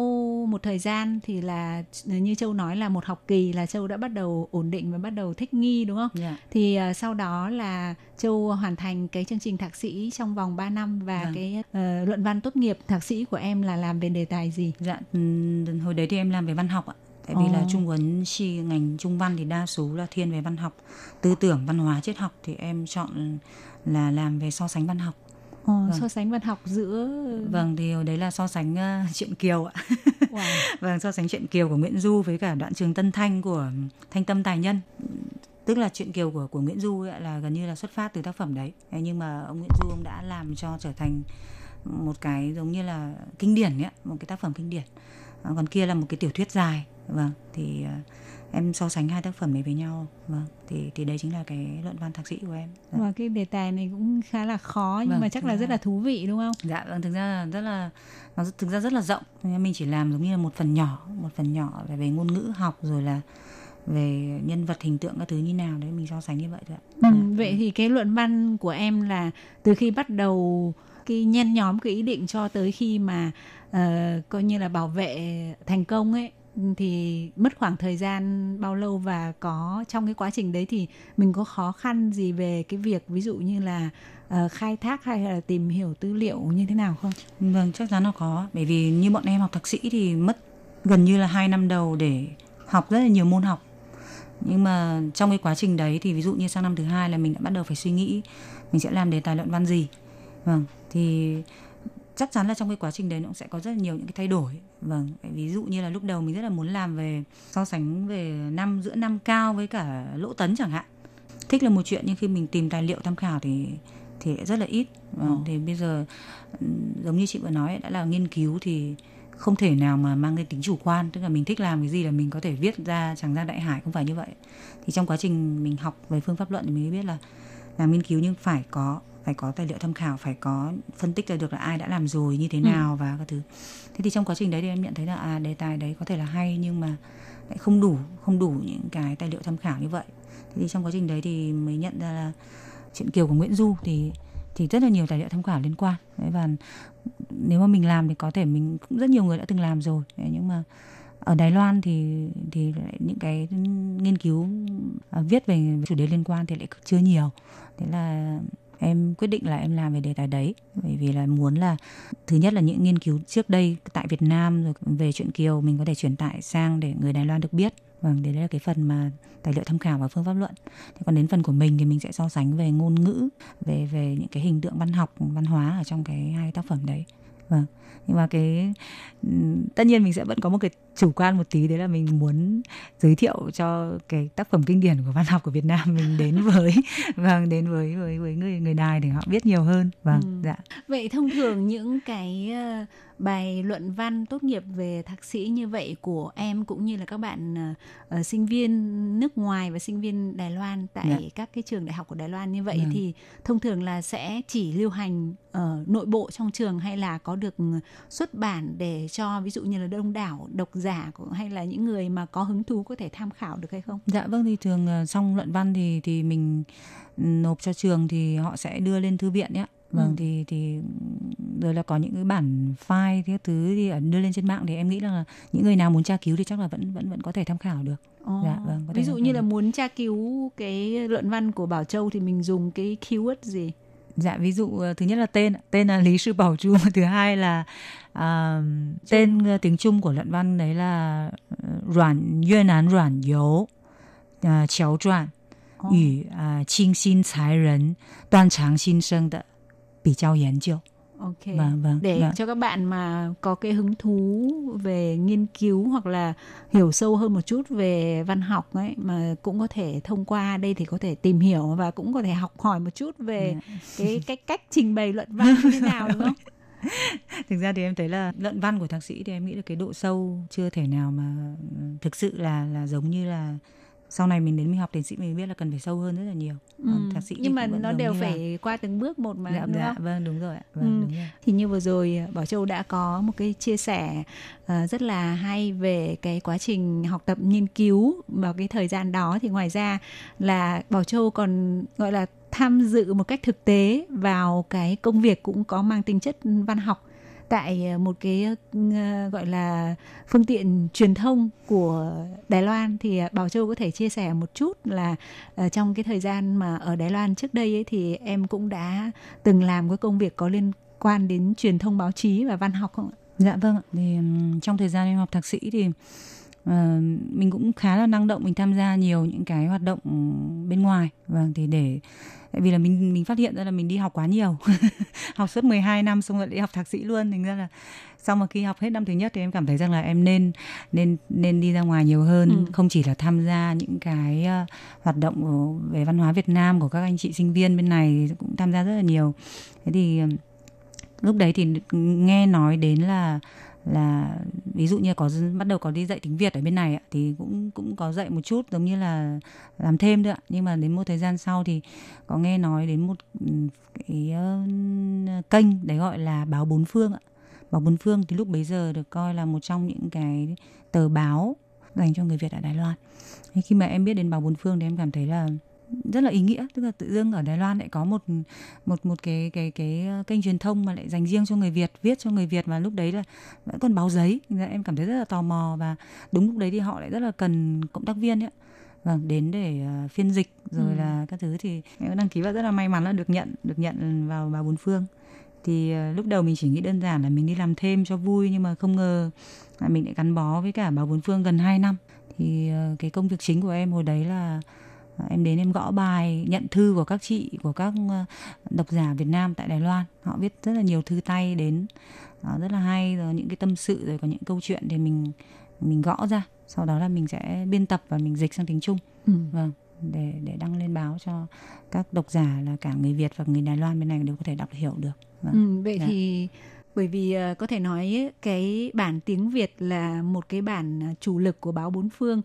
một thời gian thì là như Châu nói là một học kỳ là Châu đã bắt đầu ổn định và bắt đầu thích nghi đúng không? Yeah. Dạ. Thì uh, sau đó là Châu hoàn thành cái chương trình thạc sĩ trong vòng 3 năm và yeah. Vâng. cái uh, luận văn tốt nghiệp thạc sĩ của em là làm về đề tài gì? Dạ, hồi đấy thì em làm về văn học ạ tại vì oh. là trung vấn si ngành trung văn thì đa số là thiên về văn học tư tưởng văn hóa triết học thì em chọn là làm về so sánh văn học. Ồ, vâng. so sánh văn học giữa vâng thì đấy là so sánh [LAUGHS] uh, truyện kiều ạ. Wow. [LAUGHS] vâng so sánh truyện kiều của Nguyễn Du với cả đoạn trường Tân Thanh của Thanh Tâm Tài Nhân. Tức là chuyện kiều của của Nguyễn Du ấy, là gần như là xuất phát từ tác phẩm đấy. Nhưng mà ông Nguyễn Du ông đã làm cho trở thành một cái giống như là kinh điển ấy, một cái tác phẩm kinh điển. Còn kia là một cái tiểu thuyết dài. Vâng thì uh, em so sánh hai tác phẩm này với nhau vâng thì thì đấy chính là cái luận văn thạc sĩ của em dạ. và cái đề tài này cũng khá là khó nhưng vâng, mà chắc là rất là thú vị đúng không dạ vâng thực ra là rất là nó thực ra rất là rộng mình chỉ làm giống như là một phần nhỏ một phần nhỏ về, về ngôn ngữ học rồi là về nhân vật hình tượng các thứ như nào đấy mình so sánh như vậy thôi ạ. Ừ, dạ. vậy thì cái luận văn của em là từ khi bắt đầu cái nhen nhóm cái ý định cho tới khi mà uh, coi như là bảo vệ thành công ấy thì mất khoảng thời gian bao lâu và có trong cái quá trình đấy thì mình có khó khăn gì về cái việc ví dụ như là uh, khai thác hay là tìm hiểu tư liệu như thế nào không? Vâng chắc chắn là có. Bởi vì như bọn em học thạc sĩ thì mất gần như là hai năm đầu để học rất là nhiều môn học. Nhưng mà trong cái quá trình đấy thì ví dụ như sang năm thứ hai là mình đã bắt đầu phải suy nghĩ mình sẽ làm đề tài luận văn gì. Vâng thì chắc chắn là trong cái quá trình đấy nó cũng sẽ có rất là nhiều những cái thay đổi. Vâng ví dụ như là lúc đầu mình rất là muốn làm về so sánh về năm giữa năm cao với cả lỗ tấn chẳng hạn. Thích là một chuyện nhưng khi mình tìm tài liệu tham khảo thì thì rất là ít. Vâng, ừ. thì bây giờ giống như chị vừa nói đã là nghiên cứu thì không thể nào mà mang cái tính chủ quan. Tức là mình thích làm cái gì là mình có thể viết ra chẳng ra đại hải không phải như vậy. Thì trong quá trình mình học về phương pháp luận thì mình mới biết là làm nghiên cứu nhưng phải có phải có tài liệu tham khảo phải có phân tích ra được là ai đã làm rồi như thế ừ. nào ừ. và các thứ thế thì trong quá trình đấy thì em nhận thấy là à đề tài đấy có thể là hay nhưng mà lại không đủ không đủ những cái tài liệu tham khảo như vậy thế thì trong quá trình đấy thì mới nhận ra là chuyện kiều của Nguyễn Du thì thì rất là nhiều tài liệu tham khảo liên quan đấy và nếu mà mình làm thì có thể mình cũng rất nhiều người đã từng làm rồi đấy, nhưng mà ở Đài Loan thì thì những cái nghiên cứu uh, viết về chủ đề liên quan thì lại chưa nhiều thế là em quyết định là em làm về đề tài đấy. Bởi vì là muốn là, thứ nhất là những nghiên cứu trước đây tại Việt Nam, rồi về chuyện Kiều, mình có thể truyền tải sang để người Đài Loan được biết. Vâng đấy là cái phần mà tài liệu tham khảo và phương pháp luận. Thế còn đến phần của mình thì mình sẽ so sánh về ngôn ngữ, về về những cái hình tượng văn học, văn hóa ở trong cái hai tác phẩm đấy. Vâng nhưng mà cái tất nhiên mình sẽ vẫn có một cái chủ quan một tí đấy là mình muốn giới thiệu cho cái tác phẩm kinh điển của văn học của Việt Nam [LAUGHS] mình đến với vâng đến với với với người người đài để họ biết nhiều hơn vâng ừ. dạ vậy thông thường những cái bài luận văn tốt nghiệp về thạc sĩ như vậy của em cũng như là các bạn uh, sinh viên nước ngoài và sinh viên Đài Loan tại Dạ. các cái trường đại học của Đài Loan như vậy Vâng. thì thông thường là sẽ chỉ lưu hành ở nội bộ trong trường hay là có được xuất bản để cho ví dụ như là đông đảo độc giả hay là những người mà có hứng thú có thể tham khảo được hay không? Dạ vâng thì thường ờ, xong luận văn thì thì mình nộp cho trường thì họ sẽ đưa lên thư viện nhé. Vâng Ừ. thì thì rồi là có những cái bản file cái thứ thì đưa lên trên mạng thì em nghĩ là những người nào muốn tra cứu thì chắc là vẫn vẫn vẫn có thể tham khảo được. Ồ, Dạ vâng. có ví dụ như khảo là được. muốn tra cứu cái luận văn của Bảo Châu thì mình dùng cái keyword gì? dạ ví dụ ờ, thứ nhất là tên. Tên là lý sư bảo chu. [LAUGHS] Thứ hai là à, tên ờ, tiếng trung của luận văn đấy là Ruan Yue Nan Ruan Yếu Chéo Truyền Yu à, Chinh Xin Thái Rấn. Đoan Tráng Xin Sinh Ok. Vâng, vâng, Để vâng. cho các bạn mà có cái hứng thú về nghiên cứu hoặc là hiểu sâu hơn một chút về văn học ấy mà cũng có thể thông qua đây thì có thể tìm hiểu và cũng có thể học hỏi một chút về cái cái cách trình bày luận văn như thế nào đúng không? [LAUGHS] Thực ra thì em thấy là luận văn của thạc sĩ thì em nghĩ là cái độ sâu chưa thể nào mà thực sự là là giống như là sau này mình đến mình học tiến sĩ mình biết là cần phải sâu hơn rất là nhiều. Ừ. thạc sĩ Nhưng mà nó đều như là- phải qua từng bước một mà dạ, đúng dạ, không? vâng đúng rồi ạ. Vâng, Ừ. đúng rồi. Thì như vừa rồi Bảo Châu đã có một cái chia sẻ ờ, rất là hay về cái quá trình học tập nghiên cứu vào cái thời gian đó thì ngoài ra là Bảo Châu còn gọi là tham dự một cách thực tế vào cái công việc cũng có mang tính chất văn học tại ờ, một cái ờ, gọi là phương tiện truyền thông của Đài Loan thì ờ, Bảo Châu có thể chia sẻ một chút là trong cái thời gian mà ở Đài Loan trước đây ấy, thì em cũng đã từng làm cái công việc có liên quan đến truyền thông báo chí và văn học không ạ? Dạ vâng ạ. Thì trong thời gian em học thạc sĩ thì ờ, mình cũng khá là năng động mình tham gia nhiều những cái hoạt động bên ngoài. Vâng thì để tại vì là mình mình phát hiện ra là mình đi học quá nhiều. [LAUGHS] Học suốt 12 năm xong rồi đi học thạc sĩ luôn. Thành ra là sau mà khi học hết năm thứ nhất thì em cảm thấy rằng là em nên nên nên đi ra ngoài nhiều hơn. Ừ. không chỉ là tham gia những cái ờ, hoạt động về văn hóa Việt Nam của các anh chị sinh viên bên này cũng tham gia rất là nhiều. Thế thì ừm, lúc đấy thì nghe nói đến là là ví dụ như có bắt đầu có đi dạy tiếng Việt ở bên này thì cũng cũng có dạy một chút giống như là làm thêm thôi ạ. Nhưng mà đến một thời gian sau thì có nghe nói đến một ừ, cái kênh đấy gọi là báo bốn phương ạ. Báo bốn phương thì lúc bấy giờ được coi là một trong những cái tờ báo dành cho người Việt ở Đài Loan. Thế khi mà em biết đến báo bốn phương thì em cảm thấy là rất là ý nghĩa. Tức là tự dưng ở Đài Loan lại có một một một cái cái cái ờ, kênh truyền thông mà lại dành riêng cho người Việt viết cho người Việt và lúc đấy là vẫn còn báo giấy. Thành ra em cảm thấy rất là tò mò và đúng lúc đấy thì họ lại rất là cần cộng tác viên ấy vâng đến để ờ, phiên dịch rồi Ừ. là các thứ thì em đăng ký và rất là may mắn là được nhận được nhận vào báo bốn phương. Thì ờ, lúc đầu mình chỉ nghĩ đơn giản là mình đi làm thêm cho vui nhưng mà không ngờ là mình lại gắn bó với cả báo bốn phương gần 2 năm. Thì ờ, cái công việc chính của em hồi đấy là em đến em gõ bài nhận thư của các chị của các ờ, độc giả Việt Nam tại Đài Loan họ viết rất là nhiều thư tay đến ờ, rất là hay rồi những cái tâm sự rồi có những câu chuyện thì mình mình gõ ra sau đó là mình sẽ biên tập và mình dịch sang tiếng Trung Ừ. vâng để để đăng lên báo cho các độc giả là cả người Việt và người Đài Loan bên này đều có thể đọc hiểu được vâng. Ừ, vậy Dạ. thì bởi vì ờ, có thể nói ấy, cái bản tiếng Việt là một cái bản chủ lực của báo bốn phương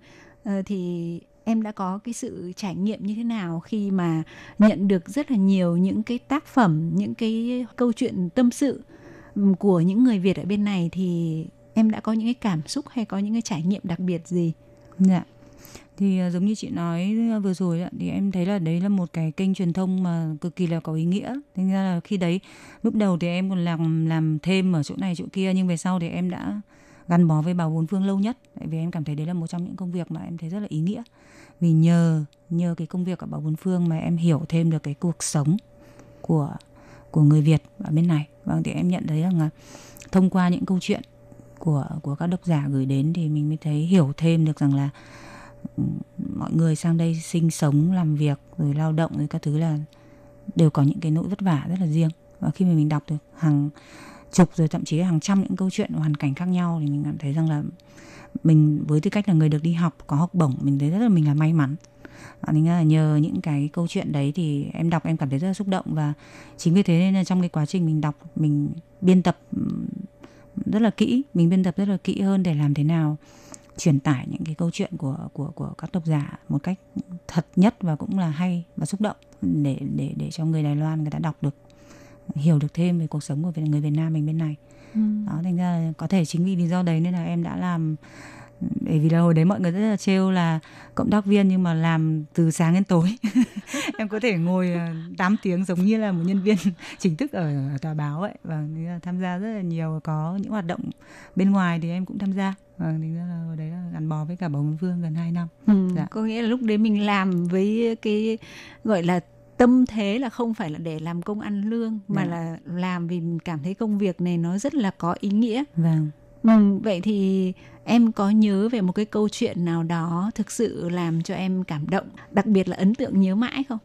thì em đã có cái sự trải nghiệm như thế nào khi mà nhận được rất là nhiều những cái tác phẩm, những cái câu chuyện tâm sự của những người Việt ở bên này thì em đã có những cái cảm xúc hay có những cái trải nghiệm đặc biệt gì? Dạ. Thì à, giống như chị nói à, vừa rồi thì em thấy là đấy là một cái kênh truyền thông mà cực kỳ là có ý nghĩa. Thành ra là khi đấy, lúc đầu thì em còn làm làm thêm ở chỗ này chỗ kia, nhưng về sau thì em đã gắn bó với bà bốn phương lâu nhất. Tại vì em cảm thấy đấy là một trong những công việc mà em thấy rất là ý nghĩa. Vì nhờ nhờ cái công việc ở bà bốn phương mà em hiểu thêm được cái cuộc sống của của người Việt ở bên này. Vâng thì em nhận thấy rằng là thông qua những câu chuyện của của các độc giả gửi đến thì mình mới thấy hiểu thêm được rằng là mọi người sang đây sinh sống, làm việc, rồi lao động, rồi các thứ là đều có những cái nỗi vất vả rất là riêng và khi mà mình đọc được hàng chục rồi thậm chí hàng trăm những câu chuyện hoàn cảnh khác nhau thì mình cảm thấy rằng là mình với tư cách là người được đi học, có học bổng, mình thấy rất là mình là may mắn. Và thành là nhờ những cái câu chuyện đấy thì em đọc em cảm thấy rất là xúc động và chính vì thế nên là trong cái quá trình mình đọc, mình biên tập rất là kỹ, mình biên tập rất là kỹ hơn để làm thế nào truyền tải những cái câu chuyện của của của các độc giả một cách thật nhất và cũng là hay và xúc động để để để cho người Đài Loan người ta đọc được hiểu được thêm về cuộc sống của người Việt Nam mình bên này ừ. đó thành ra có thể chính vì lý do đấy nên là em đã làm bởi vì là hồi đấy mọi người rất là trêu là cộng tác viên nhưng mà làm từ sáng đến tối [LAUGHS] em có thể ngồi 8 ờ, tiếng giống như là một nhân viên [LAUGHS] chính thức ở, ở tòa báo ấy và tham gia rất là nhiều có những hoạt động bên ngoài thì em cũng tham gia Vâng, thì ra là hồi đấy là gắn bó với cả Bảo Vương gần 2 năm. Ừ, dạ. Có nghĩa là lúc đấy mình làm với cái gọi là tâm thế là không phải là để làm công ăn lương mà dạ. là làm vì mình cảm thấy công việc này nó rất là có ý nghĩa. Vâng. Ừ, vậy thì em có nhớ về một cái câu chuyện nào đó thực sự làm cho em cảm động, đặc biệt là ấn tượng nhớ mãi không?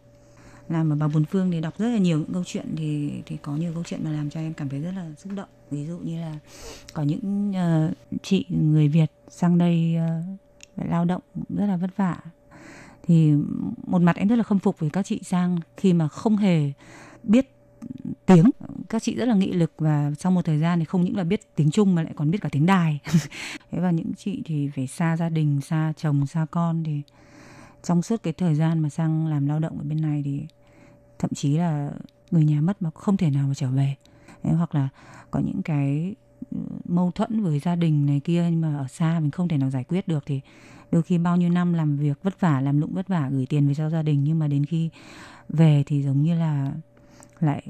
Làm ở Bảo Bồn Phương thì đọc rất là nhiều những câu chuyện thì thì có nhiều câu chuyện mà làm cho em cảm thấy rất là xúc động. Ví dụ như là có những uh, chị người Việt sang đây uh, lao động rất là vất vả thì một mặt em rất là khâm phục với các chị sang khi mà không hề biết tiếng. Các chị rất là nghị lực và sau một thời gian thì không những là biết tiếng Trung mà lại còn biết cả tiếng Đài. [LAUGHS] Thế và những chị thì phải xa gia đình xa chồng xa con thì trong suốt cái thời gian mà sang làm lao động ở bên này thì thậm chí là người nhà mất mà không thể nào mà trở về. Thế, hoặc là có những cái ừ, mâu thuẫn với gia đình này kia nhưng mà ở xa mình không thể nào giải quyết được thì đôi khi bao nhiêu năm làm việc vất vả làm lụng vất vả gửi tiền về cho gia đình nhưng mà đến khi về thì giống như là lại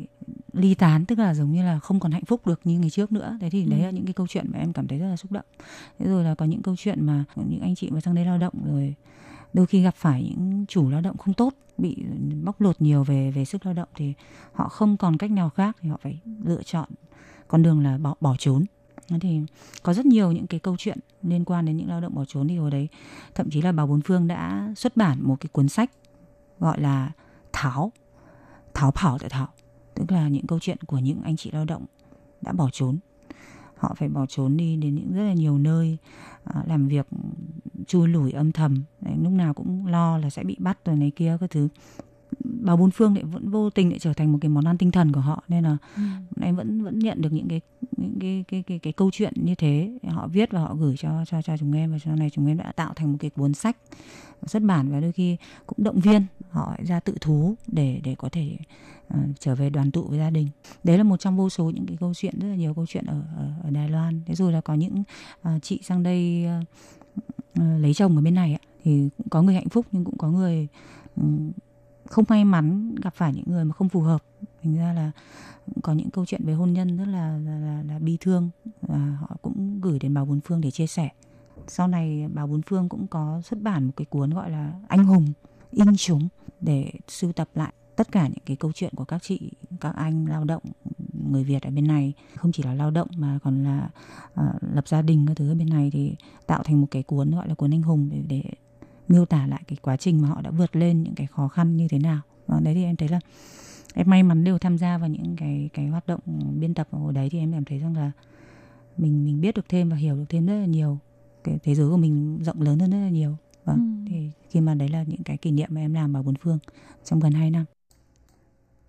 ly tán tức là giống như là không còn hạnh phúc được như ngày trước nữa. Thế thì ừ. đấy là những cái câu chuyện mà em cảm thấy rất là xúc động. Thế rồi là có những câu chuyện mà những anh chị mà sang đây lao động rồi đôi khi gặp phải những chủ lao động không tốt bị bóc lột nhiều về về sức lao động thì họ không còn cách nào khác thì họ phải lựa chọn con đường là bỏ bỏ trốn thì có rất nhiều những cái câu chuyện liên quan đến những lao động bỏ trốn thì hồi đấy. Thậm chí là bà bốn phương đã xuất bản một cái cuốn sách gọi là tháo tháo 跑 tại thảo. Tức là những câu chuyện của những anh chị lao động đã bỏ trốn. Họ phải bỏ trốn đi đến những rất là nhiều nơi à, làm việc chui lủi âm thầm. Đấy, lúc nào cũng lo là sẽ bị bắt rồi này kia các thứ báo bốn phương lại vẫn vô tình lại trở thành một cái món ăn tinh thần của họ nên là ừ. em vẫn vẫn nhận được những cái những cái cái cái cái câu chuyện như thế. Họ viết và họ gửi cho cho cho chúng em và sau này chúng em đã tạo thành một cái cuốn sách xuất bản và đôi khi cũng động viên họ ra tự thú để để có thể uh, trở về đoàn tụ với gia đình. Đấy là một trong vô số những cái câu chuyện rất là nhiều câu chuyện ở ở, ở Đài Loan. Thế rồi là có những uh, chị sang đây uh, uh, lấy chồng ở bên này ạ. Thì cũng có người hạnh phúc nhưng cũng có người um, không may mắn gặp phải những người mà không phù hợp. Thành ra là có những câu chuyện về hôn nhân rất là là, là, là bi thương và họ cũng gửi đến báo bốn phương để chia sẻ. Sau này báo bốn phương cũng có xuất bản một cái cuốn gọi là anh hùng in chúng để sưu tập lại tất cả những cái câu chuyện của các chị các anh lao động người Việt ở bên này. Không chỉ là lao động mà còn là uh, lập gia đình các thứ ở bên này thì tạo thành một cái cuốn gọi là cuốn anh hùng để, để miêu tả lại cái quá trình mà họ đã vượt lên những cái khó khăn như thế nào. Và đấy thì em thấy là em may mắn đều tham gia vào những cái cái hoạt động biên tập ở đấy thì em cảm thấy rằng là mình mình biết được thêm và hiểu được thêm rất là nhiều. Cái thế giới của mình rộng lớn hơn rất là nhiều. Vâng ừ. thì khi mà đấy là những cái kỷ niệm mà em làm ở bốn phương trong gần 2 năm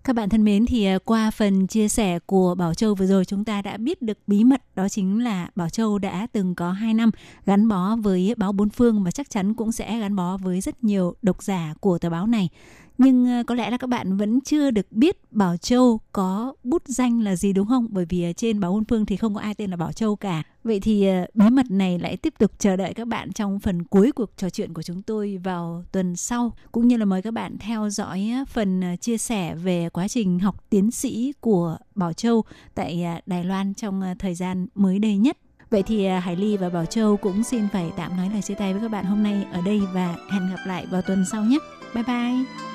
các bạn thân mến, thì à, qua phần chia sẻ của Bảo Châu vừa rồi, chúng ta đã biết được bí mật, đó chính là Bảo Châu đã từng có 2 năm gắn bó với báo Bốn Phương và chắc chắn cũng sẽ gắn bó với rất nhiều độc giả của tờ báo này nhưng ờ, có lẽ là các bạn vẫn chưa được biết Bảo Châu có bút danh là gì, đúng không? Bởi vì trên báo Hôn Phương thì không có ai tên là Bảo Châu cả. Vậy thì ờ, bí mật này lại tiếp tục chờ đợi các bạn trong phần cuối cuộc trò chuyện của chúng tôi vào tuần sau. Cũng như là mời các bạn theo dõi phần ờ, chia sẻ về quá trình học tiến sĩ của Bảo Châu tại à, Đài Loan trong thời gian mới đây nhất. Vậy thì Hải Ly và Bảo Châu cũng xin phải tạm nói lời chia tay với các bạn hôm nay ở đây và hẹn gặp lại vào tuần sau nhé. Bye bye!